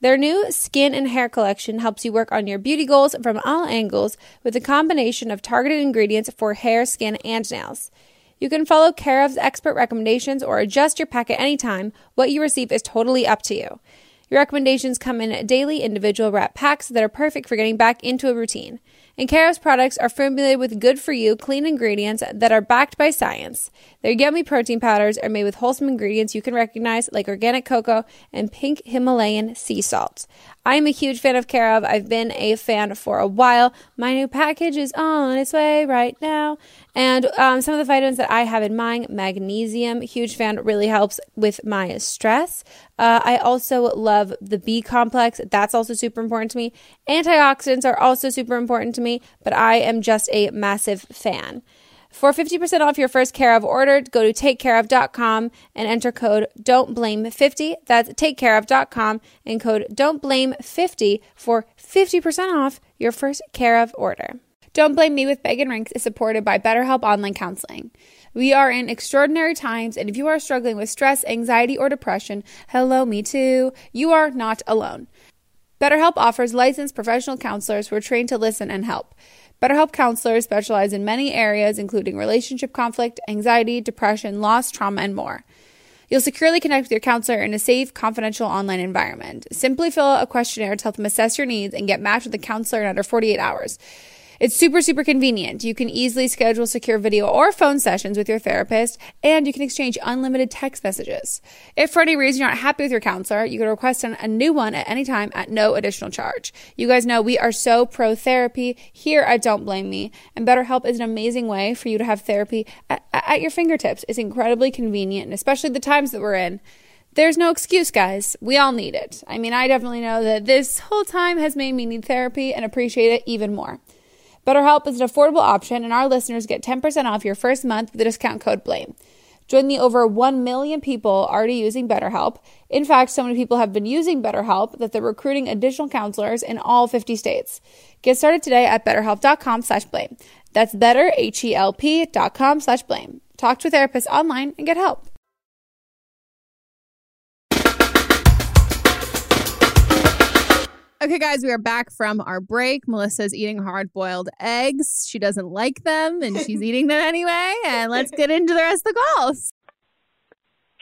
[SPEAKER 6] Their new skin and hair collection helps you work on your beauty goals from all angles with a combination of targeted ingredients for hair, skin, and nails. You can follow Care of's expert recommendations or adjust your packet anytime. What you receive is totally up to you. Your recommendations come in daily individual wrap packs that are perfect for getting back into a routine. And of's products are formulated with good for you, clean ingredients that are backed by science. Their yummy protein powders are made with wholesome ingredients you can recognize, like organic cocoa and pink Himalayan sea salt. I am a huge fan of of. I've been a fan for a while. My new package is on its way right now. And um, some of the vitamins that I have in mind magnesium, huge fan, really helps with my stress. Uh, I also love the B complex. That's also super important to me. Antioxidants are also super important to me, but I am just a massive fan. For 50% off your first Care of order, go to takecareof.com and enter code don't blame 50. That's takecareof.com and code don't blame 50 for 50% off your first Care of order. Don't Blame Me with Meghan Rienks is supported by BetterHelp Online Counseling. We are in extraordinary times, and if you are struggling with stress, anxiety, or depression, hello, me too, you are not alone. BetterHelp offers licensed professional counselors who are trained to listen and help. BetterHelp counselors specialize in many areas, including relationship conflict, anxiety, depression, loss, trauma, and more. You'll securely connect with your counselor in a safe, confidential online environment. Simply fill out a questionnaire to help them assess your needs and get matched with a counselor in under 48 hours. It's super, super convenient. You can easily schedule secure video or phone sessions with your therapist, and you can exchange unlimited text messages. If for any reason you're not happy with your counselor, you can request a new one at any time at no additional charge. You guys know we are so pro therapy here at Don't Blame Me, and BetterHelp is an amazing way for you to have therapy at, at your fingertips. It's incredibly convenient, and especially the times that we're in there's no excuse, guys. We all need it. I mean, I definitely know that this whole time has made me need therapy and appreciate it even more. BetterHelp is an affordable option, and our listeners get 10% off your first month with the discount code BLAME. Join the over 1 million people already using BetterHelp. In fact, so many people have been using BetterHelp that they're recruiting additional counselors in all 50 states. Get started today at betterhelp.com slash blame. That's betterhelp.com slash blame. Talk to a therapist online and get help.
[SPEAKER 1] Okay, guys, we are back from our break. Melisa's eating hard boiled eggs. She doesn't like them and she's eating them anyway. And let's get into the rest of the calls.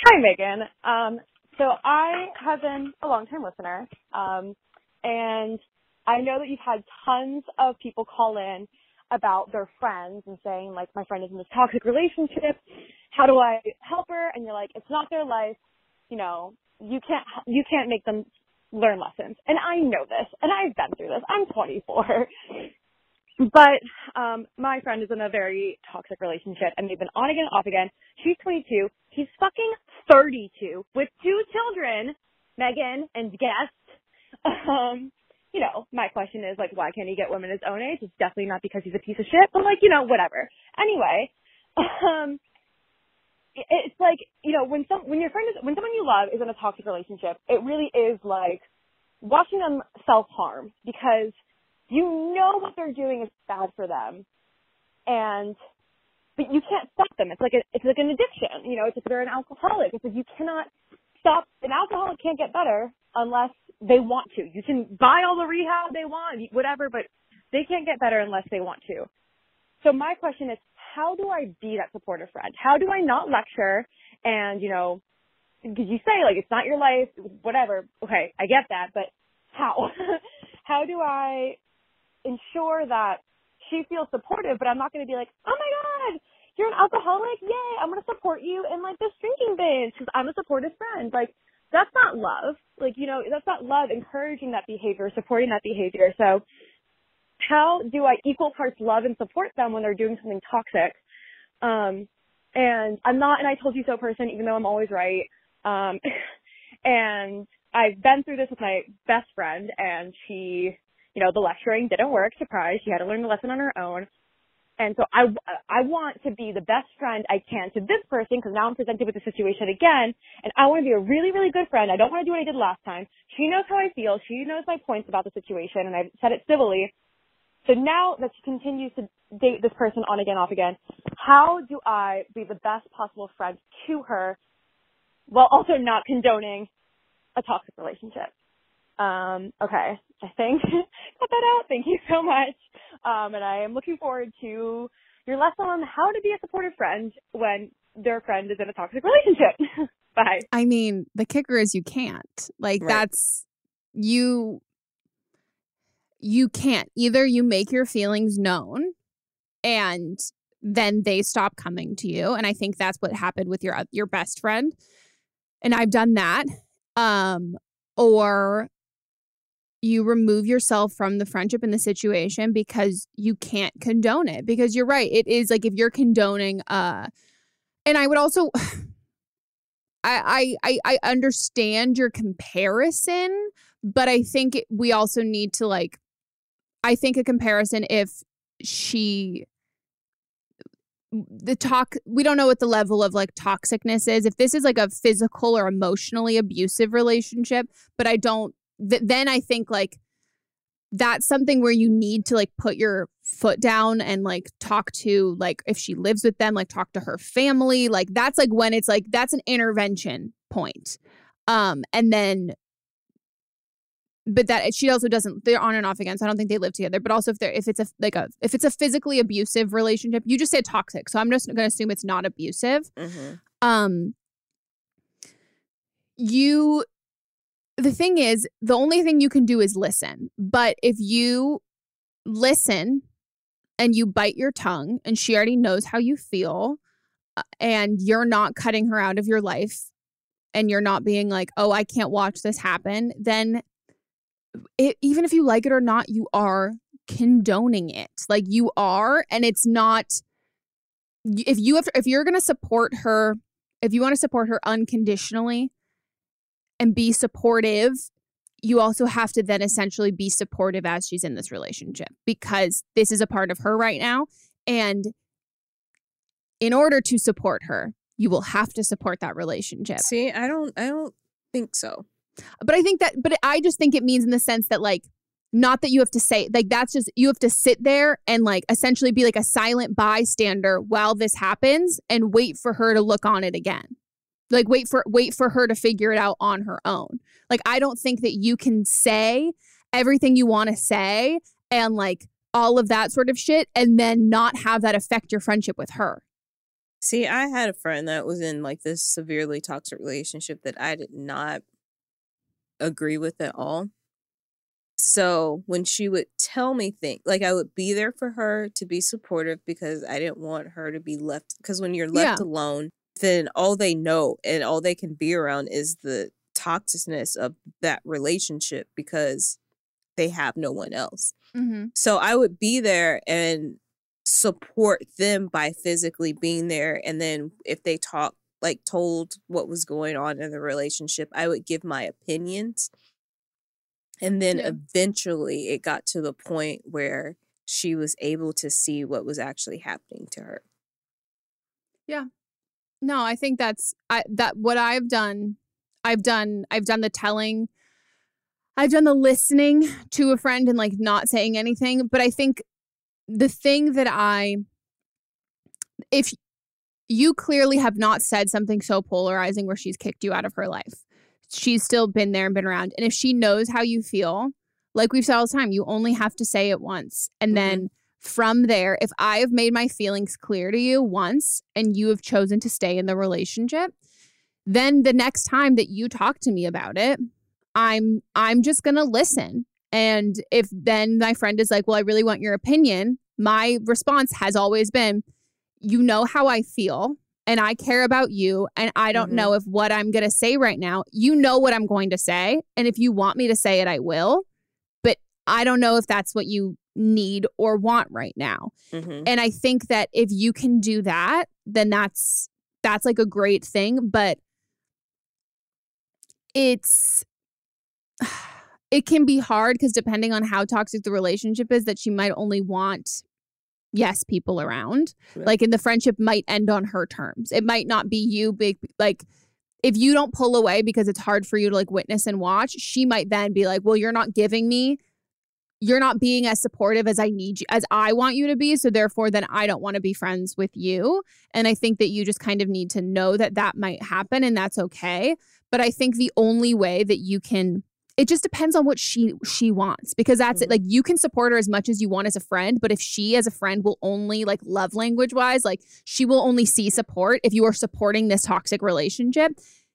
[SPEAKER 8] Hi, Meghan. Um, so I have been a long time listener. Um, and I know that you've had tons of people call in about their friends and saying, like, my friend is in this toxic relationship. How do I help her? And you're like, it's not their life. You know, you can't, you can't make them learn lessons. And I know this, and I've been through this. I'm 24. But um my friend is in a very toxic relationship and they've been on again off again. She's 22. He's fucking 32 with two children, Meghan and guest. Um, you know, my question is like, why can't he get women his own age? It's definitely not because he's a piece of shit, but like, you know, whatever. Anyway, um, it's like you know when some when your friend is when someone you love is in a toxic relationship, it really is like watching them self harm because you know what they're doing is bad for them, and but you can't stop them. It's like a, it's like an addiction. You know, it's like they're an alcoholic. It's like you cannot stop. An alcoholic can't get better unless they want to. You can buy all the rehab they want, whatever, but they can't get better unless they want to. So my question is, how do I be that supportive friend? How do I not lecture and, you know, because you say like it's not your life, whatever. Okay, I get that, but how? how do I ensure that she feels supportive, but I'm not going to be like, oh my god, you're an alcoholic, yay, I'm going to support you in like this drinking binge because I'm a supportive friend. Like that's not love. Like you know, that's not love. Encouraging that behavior, supporting that behavior. So how do I equal parts love and support them when they're doing something toxic? Um, and I'm not an I told you so person, even though I'm always right. Um, and I've been through this with my best friend and she, you know, the lecturing didn't work. Surprise. She had to learn the lesson on her own. And so I, I want to be the best friend I can to this person because now I'm presented with the situation again and I want to be a really, really good friend. I don't want to do what I did last time. She knows how I feel. She knows my points about the situation and I've said it civilly. So now that she continues to date this person on again, off again, how do I be the best possible friend to her while also not condoning a toxic relationship? Um, okay, I think cut that out. Thank you so much. Um, and I am looking forward to your lesson on how to be a supportive friend when their friend is in a toxic relationship. Bye.
[SPEAKER 1] I mean, the kicker is you can't. Like
[SPEAKER 2] Right.
[SPEAKER 1] that's you you can't. Either you make your feelings known and then they stop coming to you and I think that's what happened with your your best friend. And I've done that. Um or you remove yourself from the friendship and the situation because you can't condone it because you're right it is like if you're condoning uh and I would also I, I I understand your comparison, but I think we also need to like I think a comparison if she the talk we don't know what the level of like toxicness is if this is like a physical or emotionally abusive relationship but i don't th- then i think like that's something where you need to like put your foot down and like talk to like if she lives with them like talk to her family like that's like when it's like that's an intervention point. Um and then but that she also doesn't they're on and off again so i don't think they live together. But also if they're if it's a like a if it's a physically abusive relationship you just say toxic so i'm just gonna assume it's not abusive.
[SPEAKER 2] Mhm.
[SPEAKER 1] um you the thing is the only thing you can do is listen. But if you listen and you bite your tongue and she already knows how you feel uh, and you're not cutting her out of your life and you're not being like oh i can't watch this happen then it, even if you like it or not you are condoning it like you are and it's not if you have if you're going to support her if you want to support her unconditionally and be supportive you also have to then essentially be supportive as she's in this relationship because this is a part of her right now and in order to support her you will have to support that relationship
[SPEAKER 2] See, I don't I don't think so.
[SPEAKER 1] But I think that, but I just think it means in the sense that, like, not that you have to say, like, that's just, you have to sit there and, like, essentially be like a silent bystander while this happens and wait for her to look on it again. Like, wait for, wait for her to figure it out on her own. Like, I don't think that you can say everything you want to say and, like, all of that sort of shit and then not have that affect your friendship with her.
[SPEAKER 2] See, I had a friend that was in like this severely toxic relationship that I did not agree with at all. So when she would tell me things, like I would be there for her to be supportive because I didn't want her to be left. Because when you're left alone, then all they know and all they can be around is the toxicness of that relationship because they have no one else.
[SPEAKER 1] Mm-hmm.
[SPEAKER 2] So I would be there and support them by physically being there. And then if they talk, like told what was going on in the relationship, I would give my opinions. And then
[SPEAKER 1] Yeah.
[SPEAKER 2] eventually it got to the point where she was able to see what was actually happening to her. Yeah.
[SPEAKER 1] No, I think that's I that what I've done. I've done I've done the telling. I've done the listening to a friend and like not saying anything, but I think the thing that I if you clearly have not said something so polarizing where she's kicked you out of her life, she's still been there and been around. And if she knows how you feel, like we've said all the time, you only have to say it once. And
[SPEAKER 2] Mhm.
[SPEAKER 1] then from there, if I have made my feelings clear to you once and you have chosen to stay in the relationship, then the next time that you talk to me about it, I'm I'm just going to listen. And if then my friend is like, "Well, I really want your opinion." My response has always been, "You know how I feel and I care about you and I don't
[SPEAKER 2] Mhm.
[SPEAKER 1] know if what I'm going to say right now, you know what I'm going to say, and if you want me to say it, I will. But I don't know if that's what you need or want right now."
[SPEAKER 2] Mhm.
[SPEAKER 1] And I think that if you can do that, then that's that's like a great thing, but it's it can be hard because depending on how toxic the relationship is that she might only want yes people around.
[SPEAKER 2] Right.
[SPEAKER 1] like and the friendship might end on her terms. It might not be you big like if you don't pull away because it's hard for you to like witness and watch she might then be like well you're not giving me you're not being as supportive as I need you as I want you to be so therefore then I don't want to be friends with you. And I think that you just kind of need to know that that might happen and that's okay. But I think the only way that you can it just depends on what she she wants because that's it.
[SPEAKER 2] Mhm.
[SPEAKER 1] like you can support her as much as you want as a friend but if she as a friend will only like love language wise like she will only see support if you are supporting this toxic relationship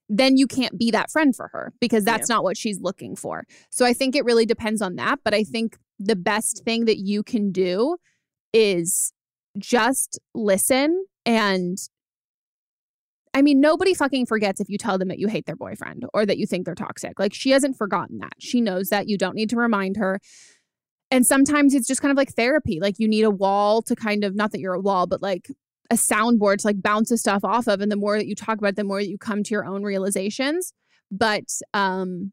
[SPEAKER 1] then you can't be that friend for her because that's not what she's looking for. So i think it really depends on that but i think the best thing that you can do is just listen and I mean, nobody fucking forgets if you tell them that you hate their boyfriend or that you think they're toxic. Like, she hasn't forgotten that. She knows that. You don't need to remind her. And sometimes it's just kind of like therapy. Like, you need a wall to kind of, not that you're a wall, but like a soundboard to like bounce the stuff off of. And the more that you talk about it, the more that you come to your own realizations. But um,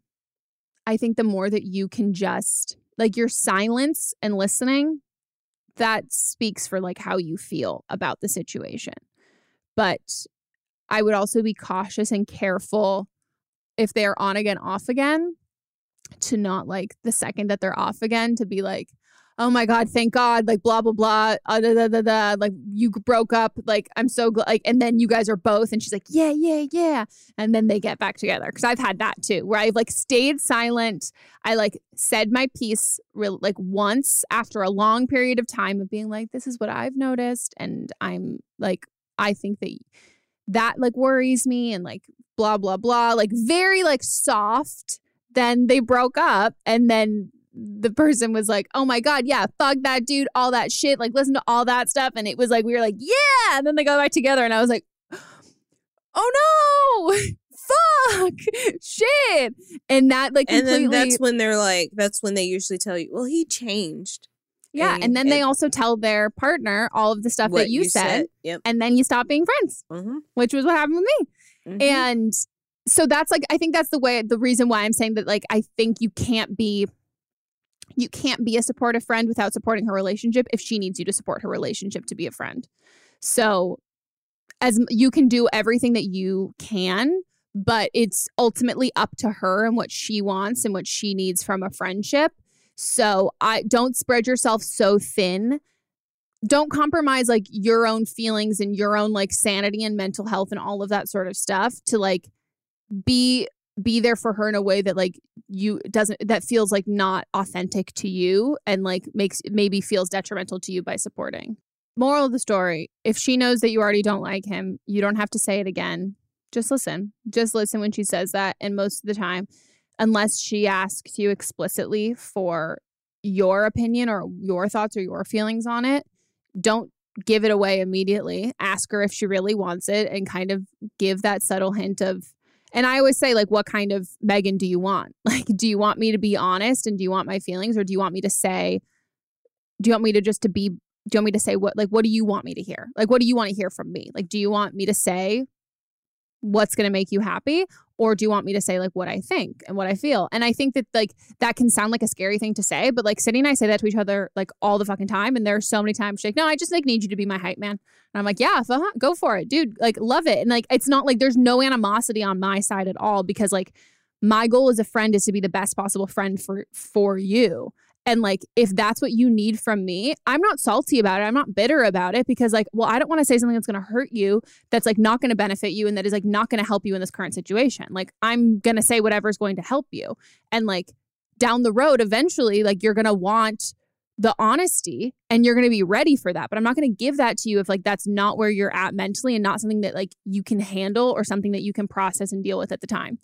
[SPEAKER 1] I think the more that you can just, like, your silence and listening, that speaks for like how you feel about the situation. But I would also be cautious and careful if they're on again, off again, to not like the second that they're off again to be like, oh my God, thank God, like blah, blah, blah, uh, da, da, da, da, like you broke up, like I'm so glad, like, and then you guys are both, and she's like, yeah, yeah, yeah. And then they get back together. Cause I've had that too, where I've like stayed silent. I like said my piece real like once after a long period of time of being like, this is what I've noticed. And I'm like, I think that that like worries me and like blah blah blah like very like soft. Then they broke up and then the person was like oh my god yeah fuck that dude all that shit like listen to all that stuff. And it was like we were like yeah. And then they got back together and i was like oh no fuck shit. And that like
[SPEAKER 2] And then that's when they're like, that's when they usually tell you, well, he changed.
[SPEAKER 1] Yeah
[SPEAKER 2] and
[SPEAKER 1] and then they also tell their partner all of the stuff that you, said,
[SPEAKER 2] Yep.
[SPEAKER 1] and then you stop being friends
[SPEAKER 2] Mm-hmm.
[SPEAKER 1] which was what happened with me
[SPEAKER 2] Mhm.
[SPEAKER 1] And so that's like I think that's the way the reason why I'm saying that like I think you can't be you can't be a supportive friend without supporting her relationship if she needs you to support her relationship to be a friend. So as you can do everything that you can, but it's ultimately up to her and what she wants and what she needs from a friendship. So I don't spread yourself so thin don't compromise like your own feelings and your own like sanity and mental health and all of that sort of stuff to like be be there for her in a way that like you doesn't that feels like not authentic to you and like makes maybe feels detrimental to you by supporting. Moral of the story, if she knows that you already don't like him, you don't have to say it again. Just listen. Just listen when she says that and most of the time unless she asks you explicitly for your opinion or your thoughts or your feelings on it, don't give it away immediately. Ask her if she really wants it and kind of give that subtle hint of and I always say like what kind of Meghan do you want? Like do you want me to be honest and do you want my feelings or do you want me to say do you want me to just to be do you want me to say what like what do you want me to hear? Like what do you want to hear from me? Like do you want me to say what's going to make you happy or do you want me to say like what I think and what I feel? And I think that like that can sound like a scary thing to say, but like Sydney and I say that to each other like all the fucking time. And there are so many times she's like, no, I just like need you to be my hype man. And I'm like, yeah, uh-huh, go for it, dude. Like love it. And like it's not like there's no animosity on my side at all because like my goal as a friend is to be the best possible friend for for you. And like, if that's what you need from me, I'm not salty about it. I'm not bitter about it because, like, well, I don't want to say something that's going to hurt you, that's like not going to benefit you, and that is like not going to help you in this current situation. Like, I'm going to say whatever is going to help you. And like, down the road, eventually, like, you're going to want the honesty and you're going to be ready for that. But I'm not going to give that to you if like that's not where you're at mentally and not something that like you can handle or something that you can process and deal with at the time.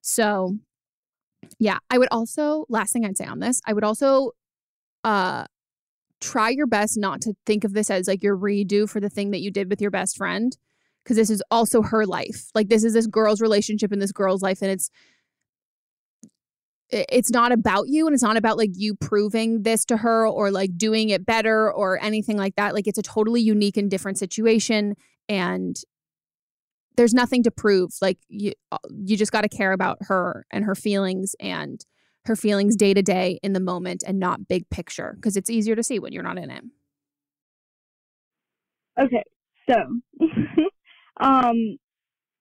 [SPEAKER 1] So, yeah, I would also last thing I'd say on this, I would also uh try your best not to think of this as like your redo for the thing that you did with your best friend because this is also her life. Like this is this girl's relationship in this girl's life and it's it's not about you and it's not about like you proving this to her or like doing it better or anything like that. Like it's a totally unique and different situation and there's nothing to prove. Like you uh, you just got to care about her and her feelings and her feelings day to day in the moment and not big picture because it's easier to see when you're not in it.
[SPEAKER 9] Okay. So, um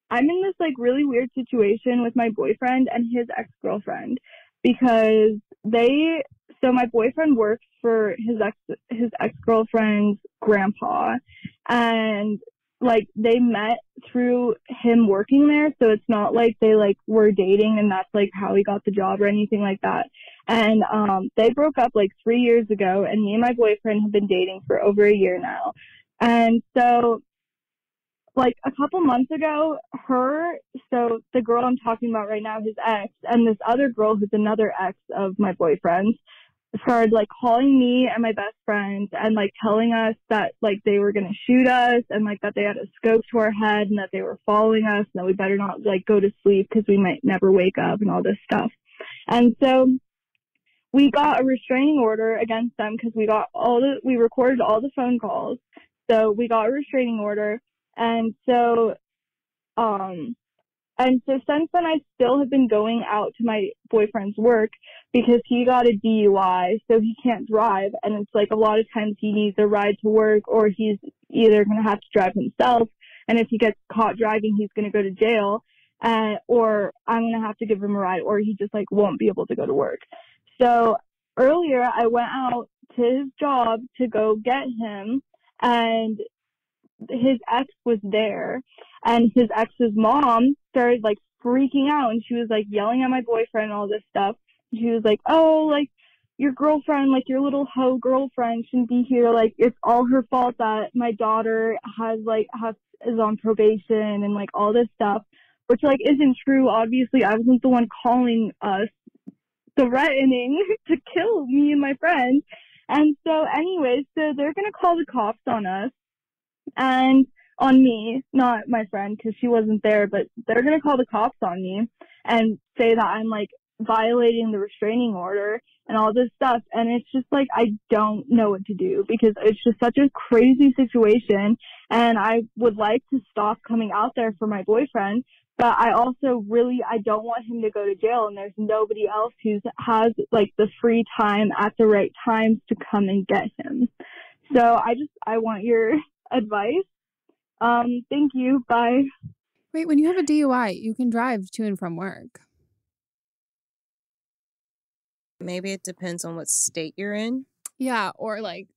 [SPEAKER 9] I'm in this like really weird situation with my boyfriend and his ex-girlfriend because they so my boyfriend works for his ex his ex-girlfriend's grandpa and like they met through him working there so it's not like they like were dating and that's like how he got the job or anything like that. And um they broke up like 3 years ago and me and my boyfriend have been dating for over a year now. And so like a couple months ago, her, so the girl I'm talking about right now, his ex, and this other girl who's another ex of my boyfriend's, started like calling me and my best friend and like telling us that like they were gonna shoot us and like that they had a scope to our head and that they were following us and that we better not like go to sleep because we might never wake up and all this stuff. And so we got a restraining order against them because we got all the we recorded all the phone calls. So we got a restraining order and so, um, and so since then, I still have been going out to my boyfriend's work because he got a DUI, so he can't drive. And it's like a lot of times he needs a ride to work or he's either going to have to drive himself. And if he gets caught driving, he's going to go to jail. Uh, or I'm going to have to give him a ride or he just like won't be able to go to work. So earlier I went out to his job to go get him and his ex was there and his ex's mom started like freaking out and she was like yelling at my boyfriend and all this stuff. She was like, Oh, like your girlfriend, like your little hoe girlfriend shouldn't be here. Like it's all her fault that my daughter has like has is on probation and like all this stuff. Which like isn't true. Obviously I wasn't the one calling us threatening to kill me and my friend. And so anyways, so they're gonna call the cops on us and on me, not my friend because she wasn't there, but they're going to call the cops on me and say that I'm like violating the restraining order and all this stuff. And it's just like, I don't know what to do because it's just such a crazy situation. And I would like to stop coming out there for my boyfriend, but I also really, I don't want him to go to jail and there's nobody else who has like the free time at the right times to come and get him. So I just, I want your advice. Um, thank you. Bye.
[SPEAKER 1] Wait, when you have a DUI, you can drive to and from work.
[SPEAKER 2] Maybe it depends on what state you're in.
[SPEAKER 1] Yeah, or like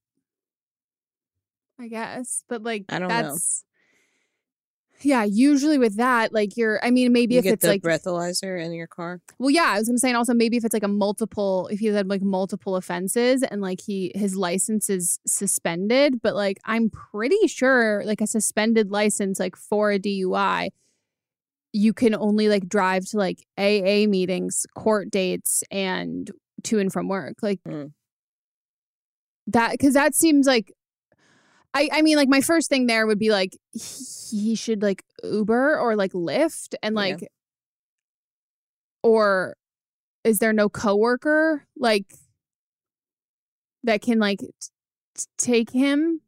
[SPEAKER 1] I guess, but like
[SPEAKER 2] I don't know.
[SPEAKER 1] that's yeah, usually with that, like you're I mean, maybe
[SPEAKER 2] You
[SPEAKER 1] if it's like
[SPEAKER 2] breathalyzer in your car.
[SPEAKER 1] Well, yeah, I was gonna say, and also maybe if it's like a multiple, if he had like multiple offenses and like he his license is suspended, but like I'm pretty sure like a suspended license like for a DUI, you can only like drive to like AA meetings, court dates, and to and from work, like
[SPEAKER 2] Mm.
[SPEAKER 1] that because that seems like. I, I mean, like my first thing there would be like he, should like Uber or like Lyft and
[SPEAKER 2] Yeah.
[SPEAKER 1] like or is there no coworker like that can like t- t- take him?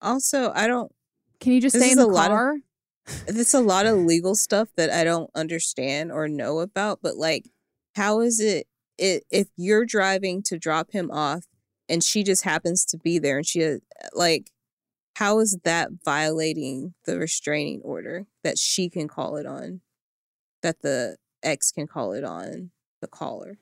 [SPEAKER 2] Also, I don't.
[SPEAKER 1] Can you just
[SPEAKER 2] This
[SPEAKER 1] stay
[SPEAKER 2] is
[SPEAKER 1] in the
[SPEAKER 2] a lot of-
[SPEAKER 1] car?
[SPEAKER 2] There's a lot of legal stuff that I don't understand or know about. But like, how is it? It if you're driving to drop him off and she just happens to be there and she uh, like, how is that violating the restraining order that she can call it on? That the ex can call it on the caller.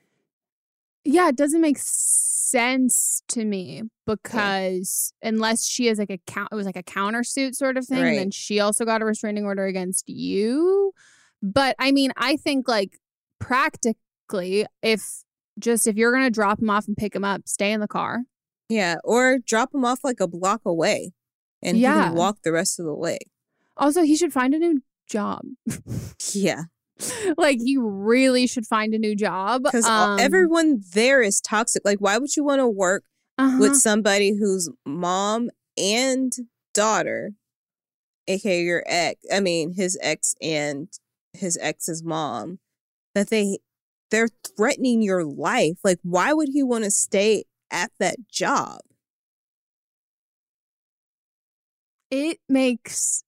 [SPEAKER 1] Yeah, it doesn't make sense to me because unless she is like a count, it was like a countersuit sort of thing, and then she also got a restraining order against you. But I mean, I think like practically, if just if you're gonna drop him off and pick him up, stay in the car.
[SPEAKER 2] Yeah, or drop him off like a block away, and he can walk the rest of the way.
[SPEAKER 1] Also, he should find a new job.
[SPEAKER 2] Yeah,
[SPEAKER 1] like he really should find a new job
[SPEAKER 2] because
[SPEAKER 1] Um,
[SPEAKER 2] everyone there is toxic. Like, why would you want to work
[SPEAKER 1] uh-huh.
[SPEAKER 2] with somebody whose mom and daughter, aka your ex, I mean his ex and his ex's mom, that they they're threatening your life. Like, why would he want to stay at that job?
[SPEAKER 1] It makes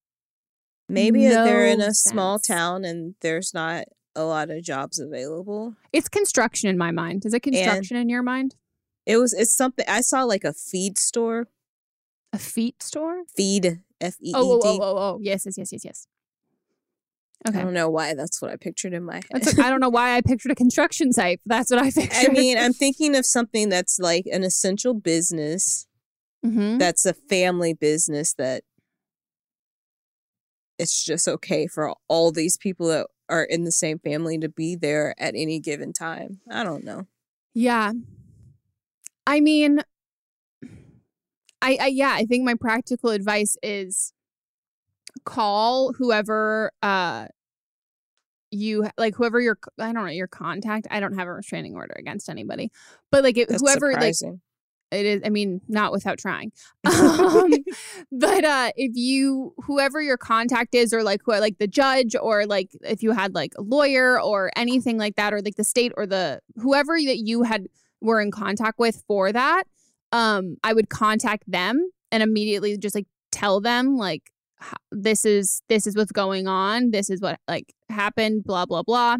[SPEAKER 2] Maybe if they're in
[SPEAKER 1] No
[SPEAKER 2] a small town and there's not a lot of jobs available.
[SPEAKER 1] it's construction in my mind. Is it construction in your mind?
[SPEAKER 2] It was it's something I saw like a feed store.
[SPEAKER 1] A feed store?
[SPEAKER 2] Feed F E E D.
[SPEAKER 1] Oh, oh, oh, oh, oh, yes, yes, yes, yes, yes.
[SPEAKER 2] I don't know why that's what I pictured in my head.
[SPEAKER 1] That's I don't know why I pictured a construction site. That's what I pictured.
[SPEAKER 2] I mean, I'm thinking of something that's like an essential business,
[SPEAKER 1] Mhm.
[SPEAKER 2] that's a family business that it's just okay for all these people that are in the same family to be there at any given time. I don't know.
[SPEAKER 1] Yeah. I mean, I, I yeah, I think my practical advice is call whoever uh you like whoever your I don't know your contact. I don't have a restraining order against anybody, but like it, whoever like
[SPEAKER 2] surprising.
[SPEAKER 1] It is. I mean, not without trying. Um, but uh if you whoever your contact is or like who like the judge or like if you had like a lawyer or anything like that or like the state or the whoever that you had were in contact with for that um i would contact them and immediately just like tell them like this is this is what's going on this is what like happened blah blah blah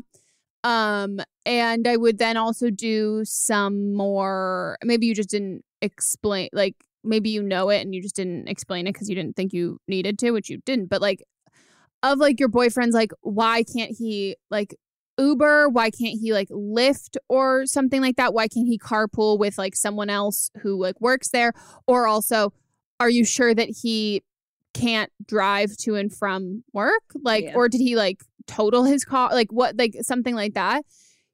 [SPEAKER 1] um and i would then also do some more maybe you just didn't explain like maybe you know it and you just didn't explain it because you didn't think you needed to which you didn't but like of like your boyfriend's like why can't he like uber? Why can't he like lyft or something like that? Why can't he carpool with like someone else who like works there? Or also are you sure that he can't drive to and from work? Like
[SPEAKER 2] Yeah.
[SPEAKER 1] or did he like total his car like what like something like that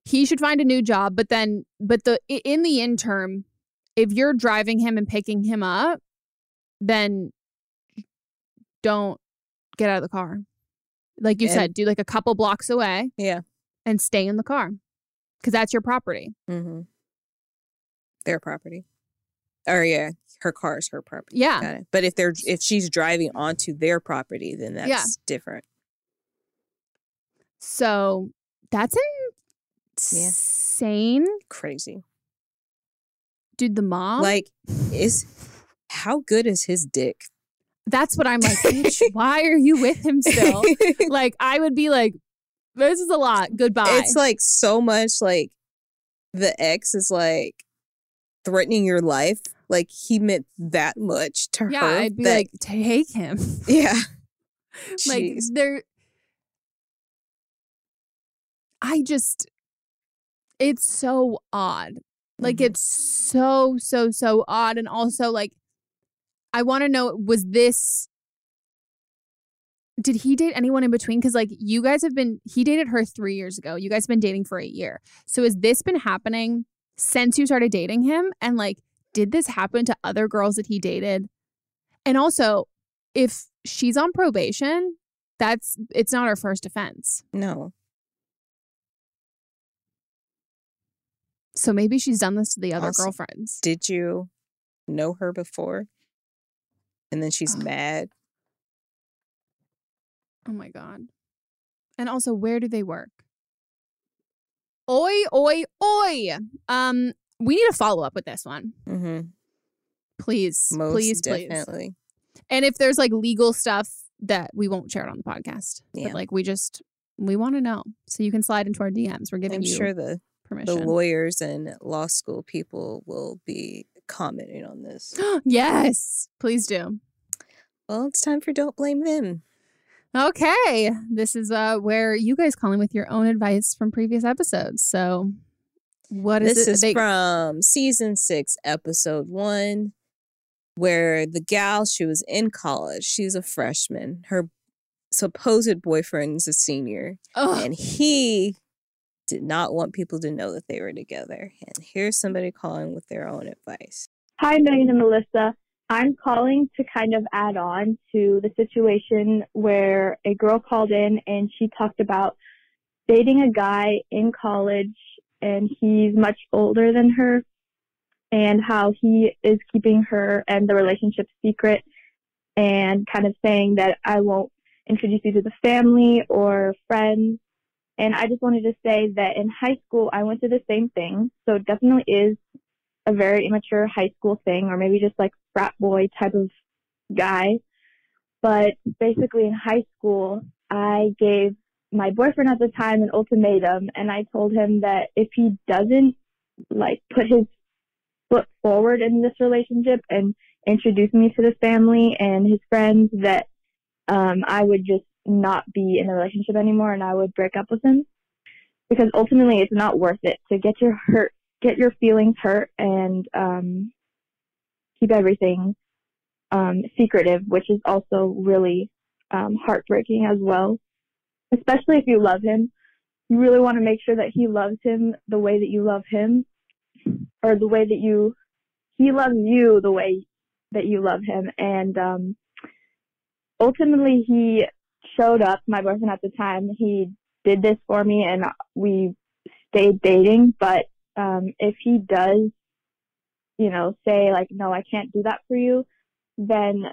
[SPEAKER 1] he should find a new job but then but the in the interim if you're driving him and picking him up then don't get out of the car like you
[SPEAKER 2] And-
[SPEAKER 1] said do like a couple blocks away
[SPEAKER 2] Yeah.
[SPEAKER 1] and stay in the car because that's your property
[SPEAKER 2] Mm-hmm. Their property. Or yeah, her car is her property.
[SPEAKER 1] yeah.
[SPEAKER 2] But if they're if she's driving onto their property, then that's
[SPEAKER 1] Yeah.
[SPEAKER 2] different.
[SPEAKER 1] so that's
[SPEAKER 2] Yeah.
[SPEAKER 1] Insane
[SPEAKER 2] Crazy.
[SPEAKER 1] dude the mom
[SPEAKER 2] Like, is how good is his dick?
[SPEAKER 1] that's what i'm like bitch why are you with him still like i would be like this is a lot goodbye
[SPEAKER 2] it's like so much like the ex is like threatening your life. Like he meant that much to
[SPEAKER 1] yeah
[SPEAKER 2] her.
[SPEAKER 1] i'd be
[SPEAKER 2] that-
[SPEAKER 1] like take him
[SPEAKER 2] yeah.
[SPEAKER 1] like
[SPEAKER 2] Jeez.
[SPEAKER 1] there i just it's so odd. Like
[SPEAKER 2] Mhm.
[SPEAKER 1] it's so so so odd and also like i want to know was this did he date anyone in between? Because like you guys have been he dated her three years ago. You guys have been dating for a year. So has this been happening since you started dating him? And like did this happen to other girls that he dated? And also if she's on probation that's it's not her first offense.
[SPEAKER 2] No.
[SPEAKER 1] So maybe she's done this to the other
[SPEAKER 2] Also-
[SPEAKER 1] girlfriends
[SPEAKER 2] Did you know her before? And then she's
[SPEAKER 1] Ugh.
[SPEAKER 2] mad.
[SPEAKER 1] oh my god and also where do they work oi oi oi um we need to follow up with this one
[SPEAKER 2] Mm-hmm.
[SPEAKER 1] please
[SPEAKER 2] Most
[SPEAKER 1] please please
[SPEAKER 2] definitely.
[SPEAKER 1] and if there's like legal stuff that we won't share it on the podcast
[SPEAKER 2] Yeah.
[SPEAKER 1] but like we just we want to know so you can slide into our dms we're giving
[SPEAKER 2] I'm
[SPEAKER 1] you
[SPEAKER 2] sure the the lawyers and law school people will be commenting on this.
[SPEAKER 1] yes please do
[SPEAKER 2] Well, it's time for Don't Blame Them.
[SPEAKER 1] okay this is uh where you guys call in with your own advice from previous episodes so What is
[SPEAKER 2] This
[SPEAKER 1] it?
[SPEAKER 2] is
[SPEAKER 1] They-
[SPEAKER 2] from season six, episode one, where the gal, she was in college. She's a freshman. Her supposed boyfriend's a senior.
[SPEAKER 1] Ugh.
[SPEAKER 2] And he did not want people to know that they were together. And here's somebody calling with their own advice.
[SPEAKER 10] Hi, Meghan and Melisa. I'm calling to kind of add on to the situation where a girl called in and she talked about dating a guy in college and he's much older than her and how he is keeping her and the relationship secret and kind of saying that I won't introduce you to the family or friends. And I just wanted to say that in high school, I went through the same thing. So it definitely is a very immature high school thing, or maybe just like frat boy type of guy. But basically, in high school, I gave my boyfriend at the time an ultimatum, and I told him that if he doesn't like put his foot forward in this relationship and introduce me to the family and his friends, that um, I would just not be in a relationship anymore, and I would break up with him because ultimately, it's not worth it to get your hurt get your feelings hurt and um, keep everything um, secretive, which is also really um, heartbreaking as well. Especially if you love him, you really want to make sure that he loves him the way that you love him, or the way that you he loves you the way that you love him. And um, ultimately, he showed up. My boyfriend at the time, he did this for me, and we stayed dating, but um, if he does, you know, say like, no, I can't do that for you, then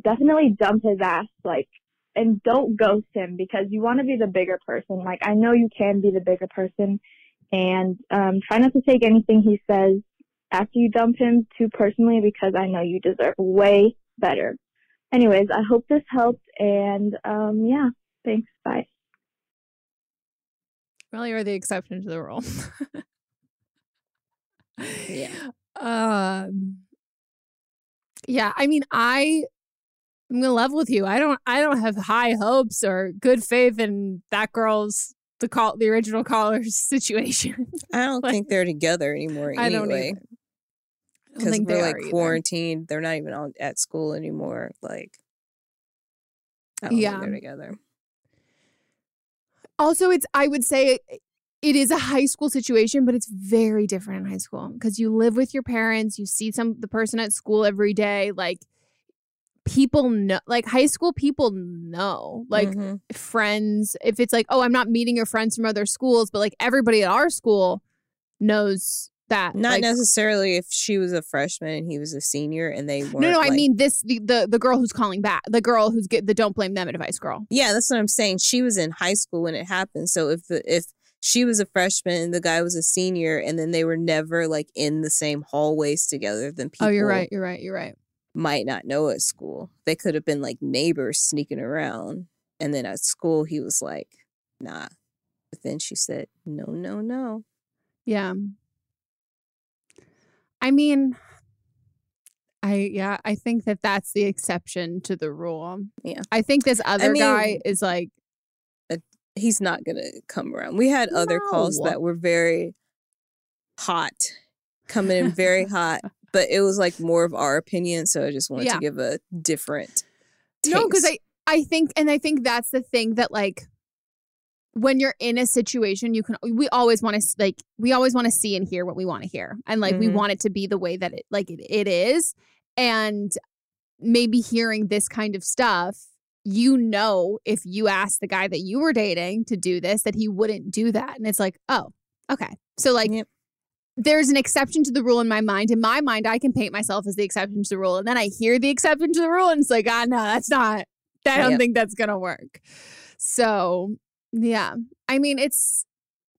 [SPEAKER 10] definitely dump his ass, like, and don't ghost him because you want to be the bigger person. Like, I know you can be the bigger person, and um, try not to take anything he says after you dump him too personally because I know you deserve way better. Anyways, I hope this helped, and um, yeah, thanks. Bye.
[SPEAKER 1] Well, you're the exception to the rule.
[SPEAKER 2] Yeah.
[SPEAKER 1] Um. Yeah, I mean, I I'm gonna level with you. I don't I don't have high hopes or good faith in that girl's the call the original caller's situation.
[SPEAKER 2] I don't
[SPEAKER 1] Like-
[SPEAKER 2] think they're together anymore
[SPEAKER 1] I don't
[SPEAKER 2] anyway.
[SPEAKER 1] either.
[SPEAKER 2] Because
[SPEAKER 1] think
[SPEAKER 2] we're
[SPEAKER 1] they
[SPEAKER 2] like
[SPEAKER 1] are either.
[SPEAKER 2] quarantined. They're not even on at school anymore. Like,
[SPEAKER 1] Yeah.
[SPEAKER 2] they're together.
[SPEAKER 1] Also, it's I would say it is a high school situation, but it's very different in high school because you live with your parents, you see some the person at school every day, like people know like high school people know like
[SPEAKER 2] Mhm.
[SPEAKER 1] friends if it's like oh i'm not meeting your friends from other schools but like everybody at our school knows that
[SPEAKER 2] not
[SPEAKER 1] like,
[SPEAKER 2] necessarily if she was a freshman and he was a senior and they weren't.
[SPEAKER 1] no no i mean this the, the the girl who's calling back the girl who's get the don't blame them advice girl
[SPEAKER 2] Yeah, that's what I'm saying. She was in high school when it happened. So if the if she was a freshman and the guy was a senior and then they were never like in the same hallways together, then people
[SPEAKER 1] oh you're right you're right you're right
[SPEAKER 2] might not know at school. They could have been like neighbors sneaking around. And then at school he was like, nah. But then she said, No, no, no.
[SPEAKER 1] Yeah. I mean, I yeah, I think that that's the exception to the rule.
[SPEAKER 2] Yeah.
[SPEAKER 1] I think this other
[SPEAKER 2] mean-
[SPEAKER 1] guy is like, uh,
[SPEAKER 2] He's not gonna come around. We had other calls that were very hot, coming in very hot. But it was like more of our opinion, so I just wanted
[SPEAKER 1] Yeah.
[SPEAKER 2] to give a different
[SPEAKER 1] no, because. I I think, and I think that's the thing that like when you're in a situation, you can we always want to like we always want to see and hear what we want to hear, and like we
[SPEAKER 2] Mhm.
[SPEAKER 1] want it to be the way that it like it, it is, and maybe hearing this kind of stuff. You know, if you asked the guy that you were dating to do this, that he wouldn't do that. And it's like, oh, okay. So, like,
[SPEAKER 2] Yep.
[SPEAKER 1] there's an exception to the rule in my mind. In my mind, I can paint myself as the exception to the rule. And then I hear the exception to the rule, and it's like, ah, no, that's not, I don't
[SPEAKER 2] Yep.
[SPEAKER 1] think that's going to work. So, yeah. I mean, it's,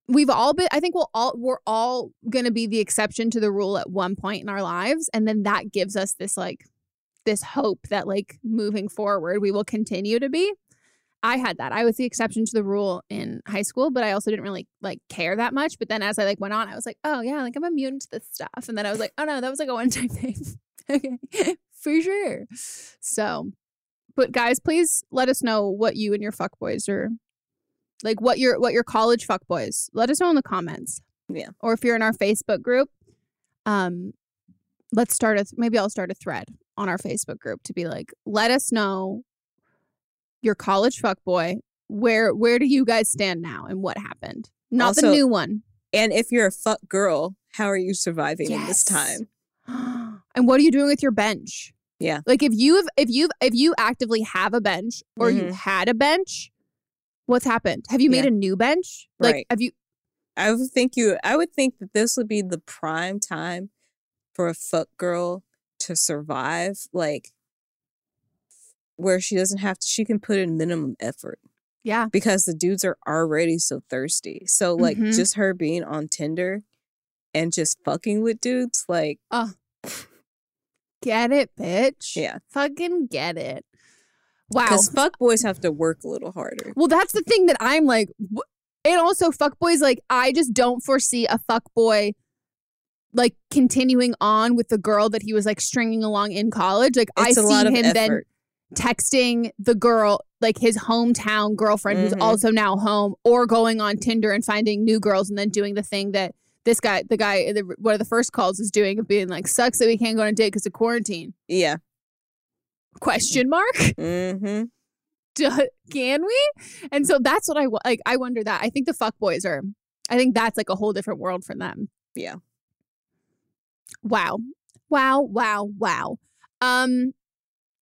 [SPEAKER 1] we've all been, I think we'll all, we're all going to be the exception to the rule at one point in our lives. And then that gives us this, like, this hope that, like, moving forward, we will continue to be. I had that. I was the exception to the rule in high school, but I also didn't really like care that much. But then as I like went on, I was like, oh yeah, like I'm immune to this stuff. And then I was like, oh no, that was like a one time thing. okay, for sure. So, but guys, please let us know what you and your fuckboys are like. What your what your college fuckboys? Let us know in the comments.
[SPEAKER 2] Yeah.
[SPEAKER 1] Or if you're in our Facebook group, um, let's start a maybe I'll start a thread on our Facebook group to be like, let us know your college fuck boy. Where where do you guys stand now and what happened? Not the new one.
[SPEAKER 2] And if you're a fuck girl, how are you surviving in this time?
[SPEAKER 1] and what are you doing with your bench?
[SPEAKER 2] Yeah.
[SPEAKER 1] Like if you've if you've if you actively have a bench or you
[SPEAKER 2] Mhm.
[SPEAKER 1] had a bench, what's happened? Have you made
[SPEAKER 2] Yeah.
[SPEAKER 1] a new bench? Like
[SPEAKER 2] Right.
[SPEAKER 1] have you
[SPEAKER 2] I would think you I would think that this would be the prime time for a fuck girl to survive, like where she doesn't have to she can put in minimum effort
[SPEAKER 1] Yeah.
[SPEAKER 2] because the dudes are already so thirsty. So like
[SPEAKER 1] Mhm.
[SPEAKER 2] just her being on Tinder and just fucking with dudes, like oh.
[SPEAKER 1] Get it, bitch.
[SPEAKER 2] Yeah.
[SPEAKER 1] Fucking get it. Wow.
[SPEAKER 2] because fuck boys have to work a little harder.
[SPEAKER 1] Well, that's the thing that I'm like, wh- and also fuckboys. Like, I just don't foresee a fuckboy like continuing on with the girl that he was like stringing along in college. Like, I
[SPEAKER 2] It's a
[SPEAKER 1] see
[SPEAKER 2] lot of
[SPEAKER 1] him then texting the girl, like his hometown girlfriend, who's
[SPEAKER 2] Mhm.
[SPEAKER 1] also now home, or going on Tinder and finding new girls, and then doing the thing that this guy, the guy, the, one of the first calls is doing, of being like, "Sucks that we can't go on a date because of quarantine."
[SPEAKER 2] Yeah.
[SPEAKER 1] Question mark.
[SPEAKER 2] Mm-hmm.
[SPEAKER 1] do- can we? And so that's what I like. I wonder that. I think the fuck boys are. I think that's like a whole different world for them.
[SPEAKER 2] Yeah.
[SPEAKER 1] Wow, wow, wow, wow. Um,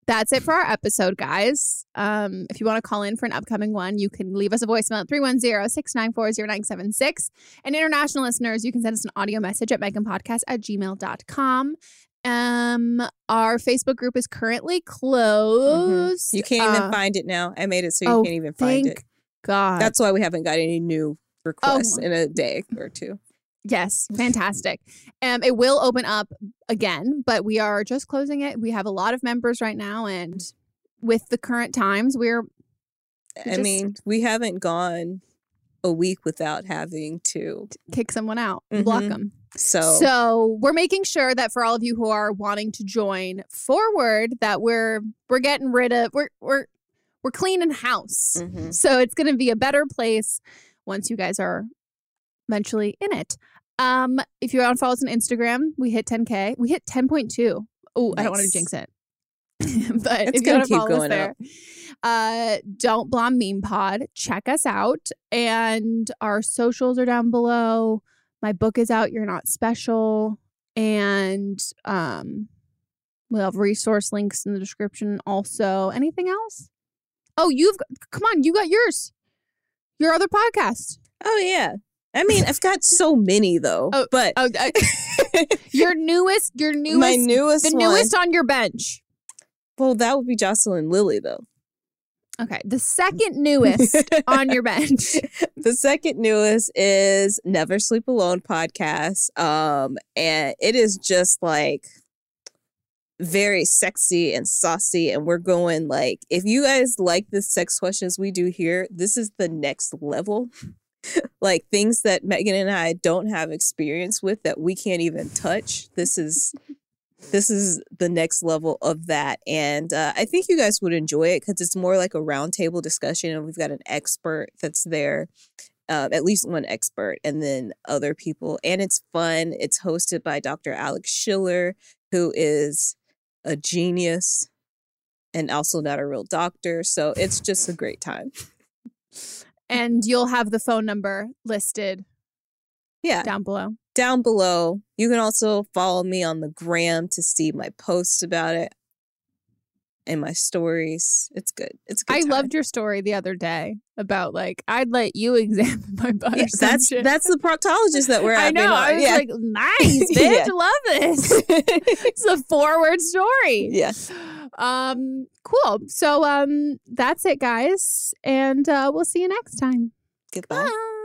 [SPEAKER 1] that's it for our episode, guys. Um, if you want to call in for an upcoming one, you can leave us a voicemail at 310-694-0976. And international listeners, you can send us an audio message at meghanpodcast at gmail.com. Um, our Facebook group is currently closed.
[SPEAKER 2] You can't even
[SPEAKER 1] Uh,
[SPEAKER 2] find it now. I made it so you
[SPEAKER 1] oh,
[SPEAKER 2] can't even find it.
[SPEAKER 1] God.
[SPEAKER 2] That's why we haven't got any new requests
[SPEAKER 1] Oh.
[SPEAKER 2] in a day or two.
[SPEAKER 1] Yes, fantastic. Um, it will open up again, but we are just closing it. We have a lot of members right now, and with the current times, we're
[SPEAKER 2] I
[SPEAKER 1] just-
[SPEAKER 2] mean, we haven't gone a week without having to.
[SPEAKER 1] kick someone out, and block them.
[SPEAKER 2] So,
[SPEAKER 1] So we're making sure that for all of you who are wanting to join forward, that we're we're getting rid of we're we're we're cleaning house.
[SPEAKER 2] mhm.
[SPEAKER 1] So it's going to be a better place once you guys are eventually in it. Um, if you want to follow us on Instagram, we hit 10k. We hit 10.2. Oh, I don't want to jinx it. but
[SPEAKER 2] It's
[SPEAKER 1] if you
[SPEAKER 2] gonna
[SPEAKER 1] want to
[SPEAKER 2] keep
[SPEAKER 1] follow us
[SPEAKER 2] going
[SPEAKER 1] there, uh, don't blame me pod. Check us out, and our socials are down below. My book is out. You're not special, and um, we'll have resource links in the description. Also, anything else? Oh, you've come on, you got yours. Your other podcast.
[SPEAKER 2] oh yeah. I mean, I've got so many though.
[SPEAKER 1] Oh,
[SPEAKER 2] but
[SPEAKER 1] Oh, I- your newest, your newest,
[SPEAKER 2] my newest
[SPEAKER 1] the
[SPEAKER 2] one.
[SPEAKER 1] newest on your bench.
[SPEAKER 2] Well, that would be Jocelyn Lilly though.
[SPEAKER 1] Okay, the second newest on your bench.
[SPEAKER 2] the second newest is Never Sleep Alone podcast. Um, and it is just like very sexy and saucy. And we're going like, if you guys like the sex questions we do here, this is the next level. like things that Meghan and I don't have experience with that we can't even touch. This is this is the next level of that and uh, i think you guys would enjoy it because it's more like a roundtable discussion and we've got an expert that's there uh, at least one expert and then other people and it's fun. It's hosted by dr alex schiller who is a genius and also not a real doctor so it's just a great time.
[SPEAKER 1] And you'll have the phone number listed
[SPEAKER 2] yeah.
[SPEAKER 1] down below.
[SPEAKER 2] Down below. You can also follow me on the gram to see my posts about it and my stories. It's good. It's good.
[SPEAKER 1] I
[SPEAKER 2] time.
[SPEAKER 1] loved your story the other day about like I'd let you examine my butt.
[SPEAKER 2] Yeah, that's
[SPEAKER 1] shit.
[SPEAKER 2] that's the proctologist that we're
[SPEAKER 1] I know. I was
[SPEAKER 2] yeah.
[SPEAKER 1] like, nice, bitch.
[SPEAKER 2] Yeah.
[SPEAKER 1] Love this. it's a forward story.
[SPEAKER 2] Yes.
[SPEAKER 1] Um, cool. So um that's it, guys. And uh we'll see you next time.
[SPEAKER 2] Goodbye.
[SPEAKER 1] Bye.